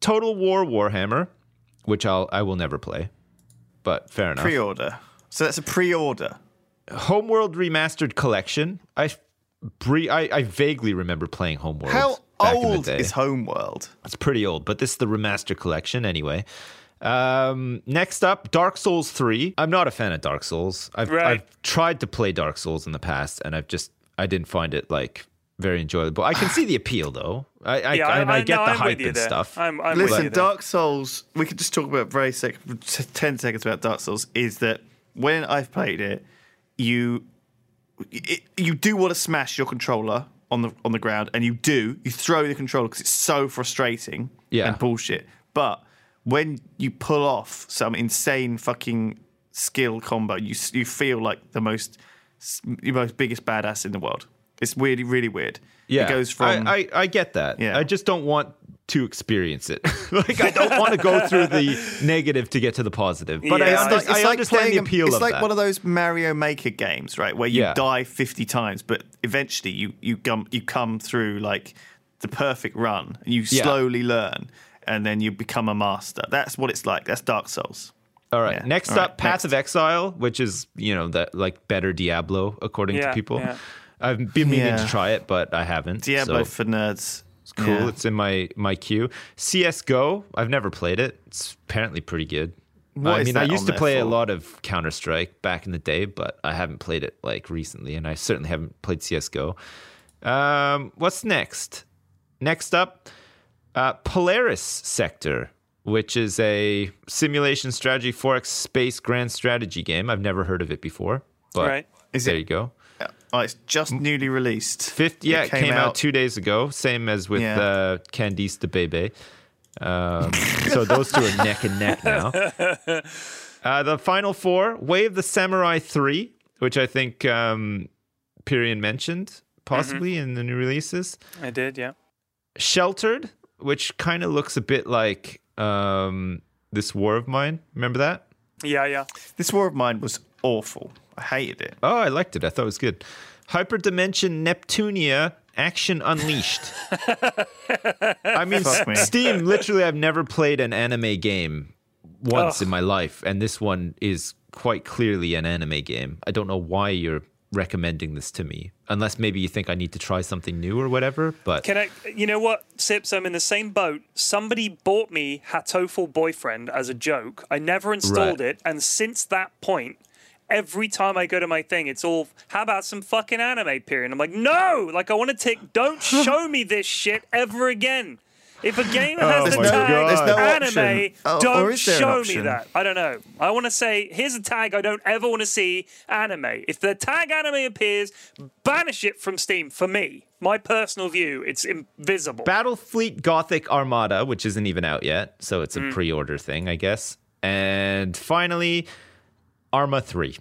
Total War Warhammer, which I'll I will never play. But fair enough. Pre-order. So that's a pre-order. Homeworld Remastered Collection. I, bre- I I vaguely remember playing Homeworld. How back in the old day. is Homeworld? It's pretty old, but this is the remaster collection anyway. Um, next up, Dark Souls 3. I'm not a fan of Dark Souls. I've, Right. I've tried to play Dark Souls in the past, and I've just I didn't find it like very enjoyable. I can see the *sighs* appeal though. I, I, yeah, and I, get no, the I'm hype with you and there. stuff. I'm, I'm with Listen, you. Dark Souls. We could just talk about very sec- ten seconds about Dark Souls. Is that when I've played it, you it, you do want to smash your controller on the on the ground, and you do. You throw the controller because it's so frustrating Yeah. and bullshit. But when you pull off some insane fucking skill combo, you you feel like the most s- the most biggest badass in the world. It's really really weird. Yeah, it goes from I, I, I get that. Yeah. I just don't want to experience it. *laughs* like I don't want to go through the negative to get to the positive. But I, Yeah, under- it's I understand playing the a- appeal It's of like that. one of those Mario Maker games, right, where you Yeah. die fifty times, but eventually you you come you come through like the perfect run, and you Yeah. slowly learn, and then you become a master. That's what it's like. That's Dark Souls. All right. Yeah. Next All right, up, Path next. of Exile, which is you know that like better Diablo according to Yeah, people. Yeah. I've been meaning Yeah. to try it, but I haven't. Diablo so for nerds. it's cool. Yeah. It's in my my queue. CS:GO. I've never played it. It's apparently pretty good. What I mean, I used to there play a lot of Counter Strike back in the day, but I haven't played it like recently, and I certainly haven't played CS:GO. Um, what's next? Next up, uh, Polaris Sector, which is a simulation strategy 4X space grand strategy game. I've never heard of it before, but Right. Is there it- you go. Oh, it's just newly released. Fifth, yeah, it came, out, two days ago. Same as with Yeah. uh, Candice DeBebe. Um, so those two are *laughs* neck and neck now. Uh, the final four: Way of the Samurai Three, which I think um, Pyrion mentioned possibly in the new releases. I did, yeah. Sheltered, which kind of looks a bit like um, this War of Mine. Remember that? Yeah, yeah. This War of Mine was awful. I hated it. Oh, I liked it. I thought it was good. Hyperdimension Neptunia Action Unleashed. I mean, me. Steam. Literally, I've never played an anime game once in my life, and this one is quite clearly an anime game. I don't know why you're recommending this to me, unless maybe you think I need to try something new or whatever. But Can I? You know what, Sips? I'm in the same boat. Somebody bought me Hatoful Boyfriend as a joke. I never installed Right. it, and since that point, every time I go to my thing, it's all, "How about some fucking anime?" Period. I'm like, no, like I want to take. Don't *laughs* show me this shit ever again. If a game has There's the tag no anime. Oh, don't is there an show me that. I don't know. I want to say, here's a tag I don't ever want to see anime. If the tag anime appears, banish it from Steam for me. My personal view, it's invisible. Battlefleet Gothic Armada, which isn't even out yet, so it's a Mm. pre-order thing, I guess. And finally, Arma 3,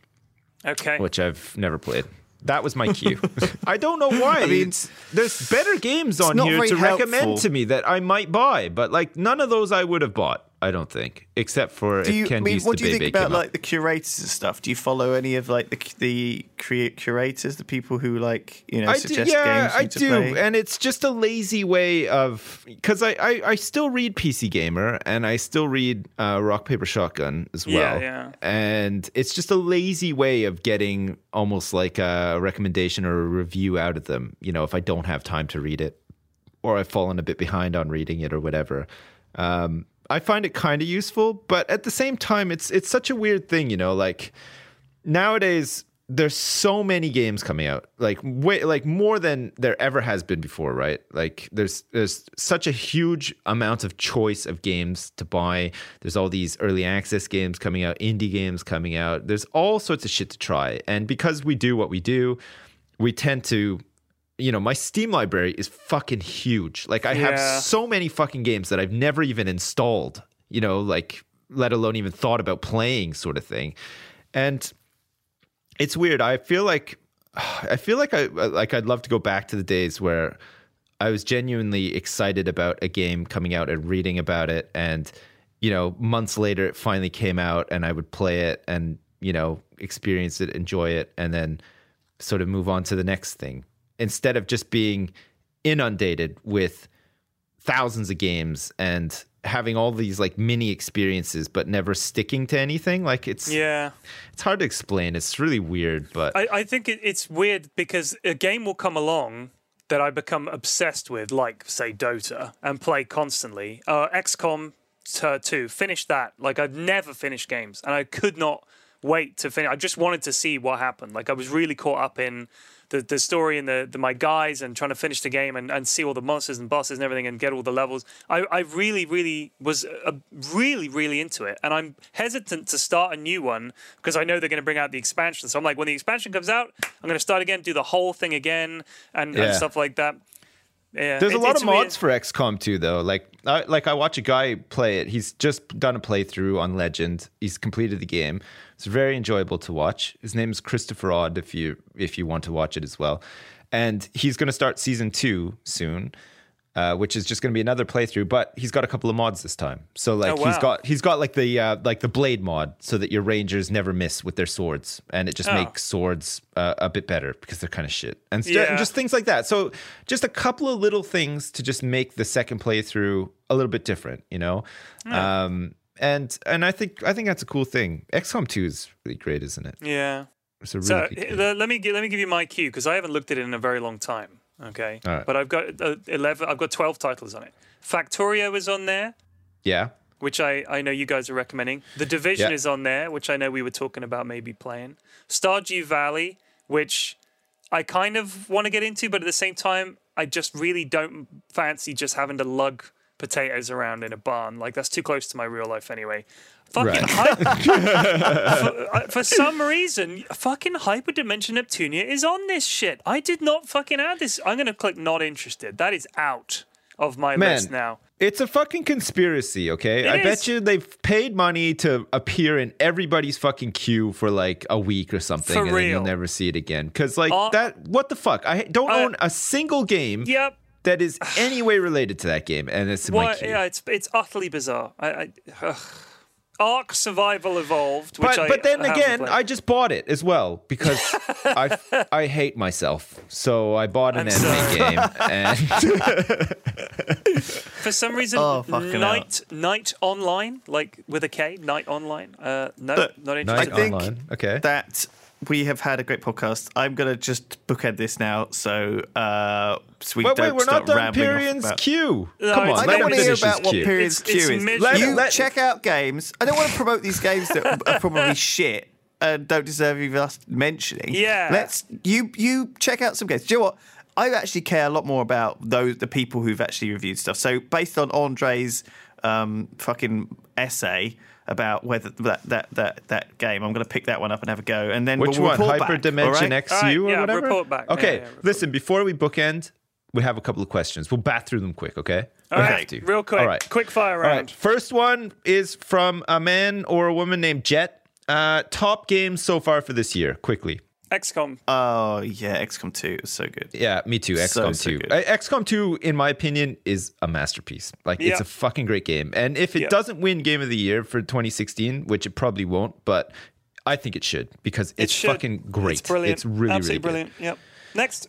okay. which I've never played. That was my queue. *laughs* I don't know why. I mean, there's better games on not here very to recommend to me that I might buy, but like none of those I would have bought. I don't think, except for Do if you, I mean, what do you think about like the curators and stuff? Do you follow any of like the the crea- curators, the people who like you know I do, suggest yeah, games for I you to do, play? and it's just a lazy way of because I, I I still read PC Gamer and I still read uh, Rock Paper Shotgun as Yeah, well, yeah. and it's just a lazy way of getting almost like a recommendation or a review out of them. You know, if I don't have time to read it, or I've fallen a bit behind on reading it or whatever. Um, I find it kind of useful, but at the same time, it's it's such a weird thing, you know. Like nowadays, there's so many games coming out, like way, like more than there ever has been before, right? Like there's there's such a huge amount of choice of games to buy. There's all these early access games coming out, indie games coming out. There's all sorts of shit to try, and because we do what we do, we tend to you know, my Steam library is fucking huge. Like I Yeah. have so many fucking games that I've never even installed, you know, like let alone even thought about playing sort of thing. And it's weird. I feel like *sighs* I feel like I uh, like I'd love to go back to the days where I was genuinely excited about a game coming out and reading about it and you know, months later it finally came out and I would play it and, you know, experience it, enjoy it and then sort of move on to the next thing instead of just being inundated with thousands of games and having all these like mini experiences but never sticking to anything like it's yeah. it's hard to explain it's really weird but I, I think it, it's weird because a game will come along that I become obsessed with, like say Dota, and play constantly. Uh, XCOM t- 2, finished that. Like I've never finished games, and I could not wait to finish. I just wanted to see what happened. Like I was really caught up in the, the story and the, the my guys and trying to finish the game and, and see all the monsters and bosses and everything and get all the levels. I, I really, really was uh, really, really into it. And I'm hesitant to start a new one because I know they're going to bring out the expansion. So I'm like, when the expansion comes out, I'm going to start again, do the whole thing again and, Yeah. and stuff like that. Yeah, There's a lot of weird. mods for XCOM too, though. Like, I, like I watch a guy play it. He's just done a playthrough on Legend. He's completed the game. It's very enjoyable to watch. His name is Christopher Odd. If you if you want to watch it as well, and he's going to start season two soon. Uh, which is just going to be another playthrough, but he's got a couple of mods this time. So like Oh, he's wow. got he's got like the uh, like the blade mod, so that your rangers never miss with their swords, and it just Oh. makes swords uh, a bit better because they're kind of shit, and, st- Yeah. and just things like that. So just a couple of little things to just make the second playthrough a little bit different, you know. Um, and and I think I think that's a cool thing. XCOM 2 is really great, isn't it? Yeah. It's a really So uh, let me let me give you my cue because I haven't looked at it in a very long time. Okay, right. but I've got uh, eleven. I've got twelve titles on it. Factorio is on there, yeah. which I I know you guys are recommending. The Division Yeah. is on there, which I know we were talking about maybe playing. Stardew Valley, which I kind of want to get into, but at the same time, I just really don't fancy just having to lug potatoes around in a barn. Like that's too close to my real life anyway. Fucking Right. hy- *laughs* for, uh, for some reason, fucking Hyperdimension Neptunia is on this shit. I did not fucking add this. I'm gonna click not interested. That is out of my Man, list now. It's a fucking conspiracy, okay? It I is. bet you they've paid money to appear in everybody's fucking queue for like a week or something, For and then you'll never see it again. Because like Uh, that, what the fuck? I don't uh, own a single game Yep. That is *sighs* any way related to that game, and it's in my Yeah, it's it's utterly bizarre. I, I ugh. Ark Survival Evolved, which But I but then haven't again, played. I just bought it as well because *laughs* I I hate myself. So I bought an I'm anime game and *laughs* for some reason Oh, fucking Knight Knight Online, like with a K, Knight Online. Uh, no, Look, not Knight interested. I think Online. Okay. that we have had a great podcast. I'm gonna just bookend this now, so uh, so we Wait, don't wait, we're start not done rambling off about- queue. No, Come on, I don't want to hear finish his about what queue. Pyrion's It's- it's queue is. mid- Let- you let- check out games. I don't want to promote these games that are probably *laughs* shit and don't deserve even us mentioning. Yeah. let's you you check out some games. Do you know what? I actually care a lot more about those the people who've actually reviewed stuff. So based on Andre's um, fucking essay about whether that that that that game, I'm going to pick that one up and have a go, and then Which we'll one? Hyperdimension back, Hyper Dimension all right? XU All right, or yeah, whatever? report back. Yeah, Okay, yeah, report listen, before we bookend, we have a couple of questions. We'll bat through them quick, okay? All we right, have to. real quick, All right. quick fire All round. right. First one is from a man or a woman named Jet. Uh, top games so far for this year, quickly. XCOM. Oh yeah, XCOM 2 is so good. Yeah, me too. So, XCOM so 2. good. Uh, XCOM 2, in my opinion, is a masterpiece. Like, it's a fucking great game. And if it Yeah. doesn't win Game of the Year for 2016, which it probably won't, but I think it should because It it's should. fucking great. It's brilliant. It's really, Absolutely really good. brilliant. Yep. Next.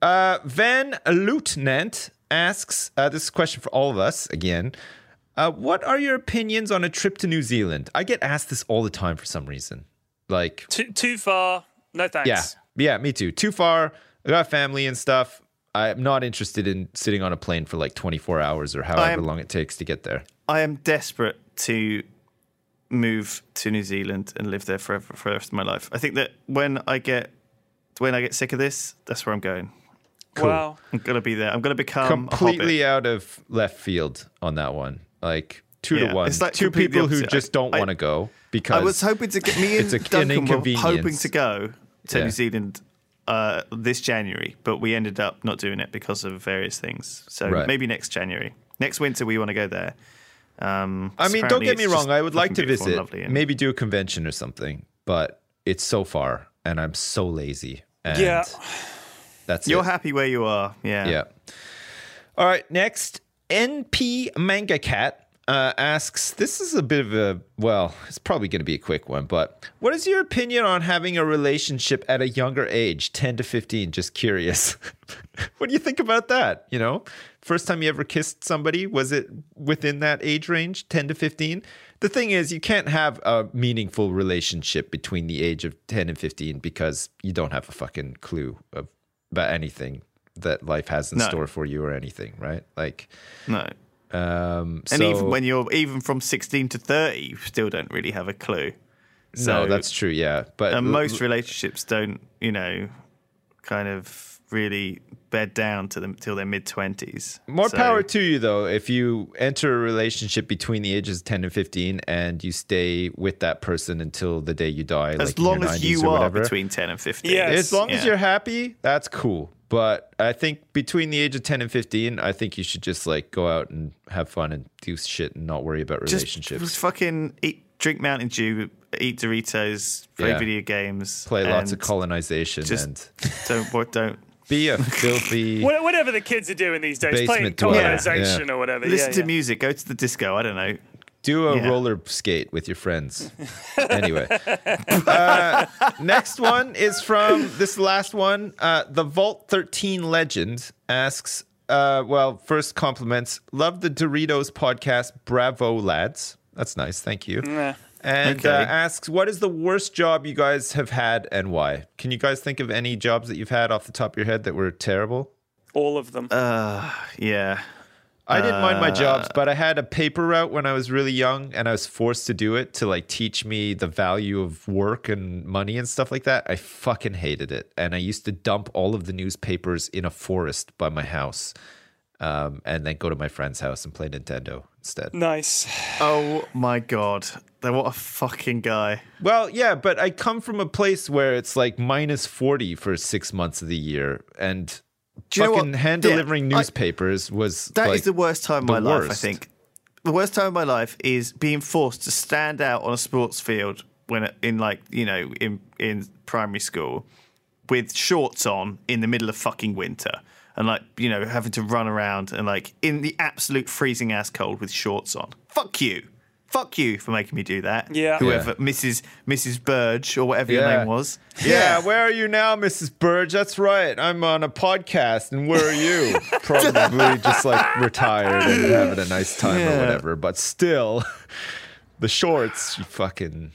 Uh, Van Lieutenant asks uh, this question for all of us again. Uh, what are your opinions on a trip to New Zealand? I get asked this all the time for some reason. Like, Too too far. No thanks. yeah, yeah, me too. Too far. I got family and stuff. I'm not interested in sitting on a plane for like 24 hours or however I'm- long it takes to get there. I am desperate to move to New Zealand and live there forever for the rest of my life. I think that when I get when I get sick of this, that's where I'm going. Wow. I'm gonna be there. I'm gonna become Completely A out of left field on that one. Like two Yeah, to one. it's like Two people who just don't want to go because. I was hoping to get me and it's a- an Duncan were hoping to go to Yeah. New Zealand uh, this January, but we ended up not doing it because of various things. So Right. maybe next January, next winter, we want to go there. Um, I mean, don't get me wrong. I would like to visit, and- maybe do a convention or something, but it's so far, and I'm so lazy. And Yeah. that's You're it. happy where you are. Yeah. Yeah. All right. Next, NP Manga Cat uh, asks. This is a bit of a well. It's probably going to be a quick one, but what is your opinion on having a relationship at a younger age, ten to fifteen? Just curious. *laughs* what do you think about that? You know, first time you ever kissed somebody was it within that age range, ten to fifteen? The thing is, you can't have a meaningful relationship between the age of 10 and 15 because you don't have a fucking clue of, about anything that life has in No. store for you or anything, right? Like, No. Um, And so- even when you're even from 16 to 30, you still don't really have a clue. no, So, that's true, yeah. But and most relationships don't, you know, kind of really bed down to them till their mid 20s. more power to you though if you enter a relationship between the ages 10 and 15 and you stay with that person until the day you die, As like long as you are whatever. between 10 and 15. Yes. As long as you're happy, that's cool. But I think between the age of 10 and 15, I think you should just like go out and have fun and do shit and not worry about relationships. just fucking eat, drink Mountain Dew, eat Doritos, play Yeah. video games. Play lots of colonization just- and *laughs* Don't, what- don't. be a filthy. *laughs* Whatever the kids are doing these days, playing dweller, colonization yeah. or whatever. Listen yeah, to yeah. music, go to the disco. I don't know. Do a Yeah. roller skate with your friends. *laughs* anyway, uh, next one is from this last one. Uh, the Vault 13 legend asks, uh, well, first compliments. Love the Doritos podcast. Bravo, lads. That's nice. Thank you. Nah. And Okay. uh, asks, what is the worst job you guys have had and why? Can you guys think of any jobs that you've had off the top of your head that were terrible? All of them. Yeah. I didn't mind my jobs, Uh, but I had a paper route when I was really young and I was forced to do it to like teach me the value of work and money and stuff like that. I fucking hated it. And I used to dump all of the newspapers in a forest by my house um, and then go to my friend's house and play Nintendo instead. nice. Oh my God. What a fucking guy. Well, yeah, but I come from a place where it's like minus 40 for six months of the year. And Do you fucking hand Yeah, delivering I- newspapers was That is like, the worst time of my life, I think. The worst time of my life is being forced to stand out on a sports field when in like, you know, in in primary school with shorts on in the middle of fucking winter and like, you know, having to run around and like in the absolute freezing ass cold with shorts on. Fuck you. Fuck you for making me do that. Yeah. Whoever, Yeah. Mrs. Mrs. Burge or whatever your name was. Yeah, where are you now, Mrs. Burge? That's right. I'm on a podcast, and where are you? *laughs* Probably just like retired and having a nice time Yeah. or whatever. But still, the shorts, you fucking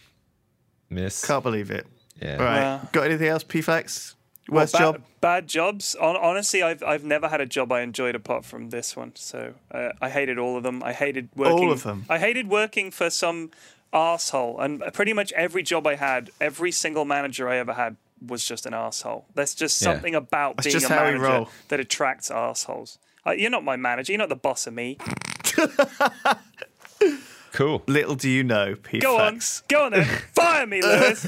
miss. Can't believe it. Yeah. All right. Yeah. Got anything else, P-Flax? Well, Worst ba- job? Bad jobs. Honestly, I've I've never had a job I enjoyed apart from this one. So uh, I hated all of them. I hated working. All of them? I hated working for some asshole, and pretty much every job I had, every single manager I ever had was just an asshole. There's just Yeah. something about That's being a manager that attracts assholes. Uh, you're not my manager. You're not the boss of me. *laughs* Cool. Little do you know, Go on, go on then. *laughs* Fire me, Lewis.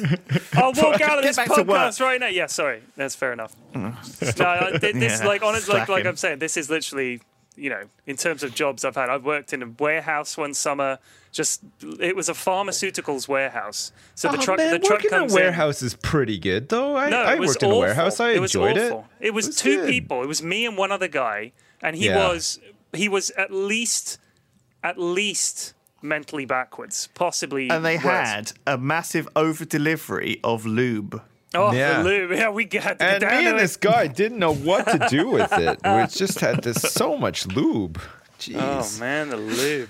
I'll walk out of this podcast right now. Yeah, sorry, that's fair enough. no, I- this Yeah, like honestly, like, like. I'm saying, this is literally, you know, in terms of jobs I've had. I've worked in a warehouse one summer. Just it was a pharmaceuticals warehouse. So the Oh, truck, man, the truck comes in a in. warehouse is pretty good, though. I, No, I it was in a awful. warehouse. I it was awful. it. It was, was two good. people. It was me and one other guy, and he Yeah. was he was at least at least mentally backwards, possibly. And they worse. had a massive over delivery of lube. Oh, Yeah. the lube. *laughs* Yeah, we got to get And down me to and it. this guy didn't know what to do *laughs* with it. We just had this so much lube. Oh, Jeez. Oh man, the lube.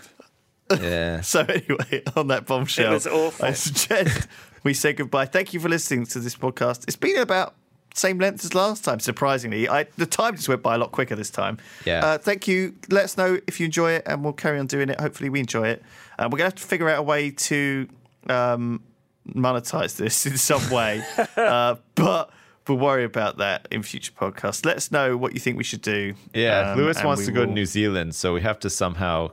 Yeah. *laughs* So anyway, on that bombshell, It was awful. I suggest we say goodbye. Thank you for listening to this podcast. It's been about same length as last time. Surprisingly, I, the time just went by a lot quicker this time. Yeah. Uh, thank you. Let us know if you enjoy it, and we'll carry on doing it. Hopefully, we enjoy it. Uh, we're gonna have to figure out a way to um, monetize this *laughs* in some way, *laughs* uh, but. We'll worry about that in future podcasts. Let us know what you think we should do. Yeah. Um, Lewis wants to go to New Zealand, so we have to somehow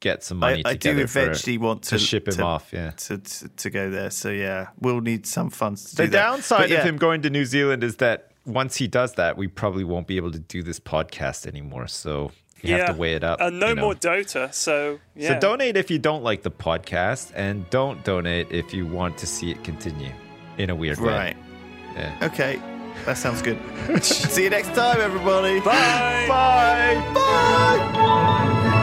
get some I, money I do together for- eventually want to, to ship him off, yeah. to, to to go there. So yeah, we'll need some funds to The do that. downside yeah, of him going to New Zealand is that once he does that, we probably won't be able to do this podcast anymore. So you have to weigh it up. And no you know. more Dota. So yeah. So donate if you don't like the podcast, and don't donate if you want to see it continue in a weird way. right. Yeah. Okay, that sounds good. *laughs* See you next time, everybody. Bye. Bye. Bye.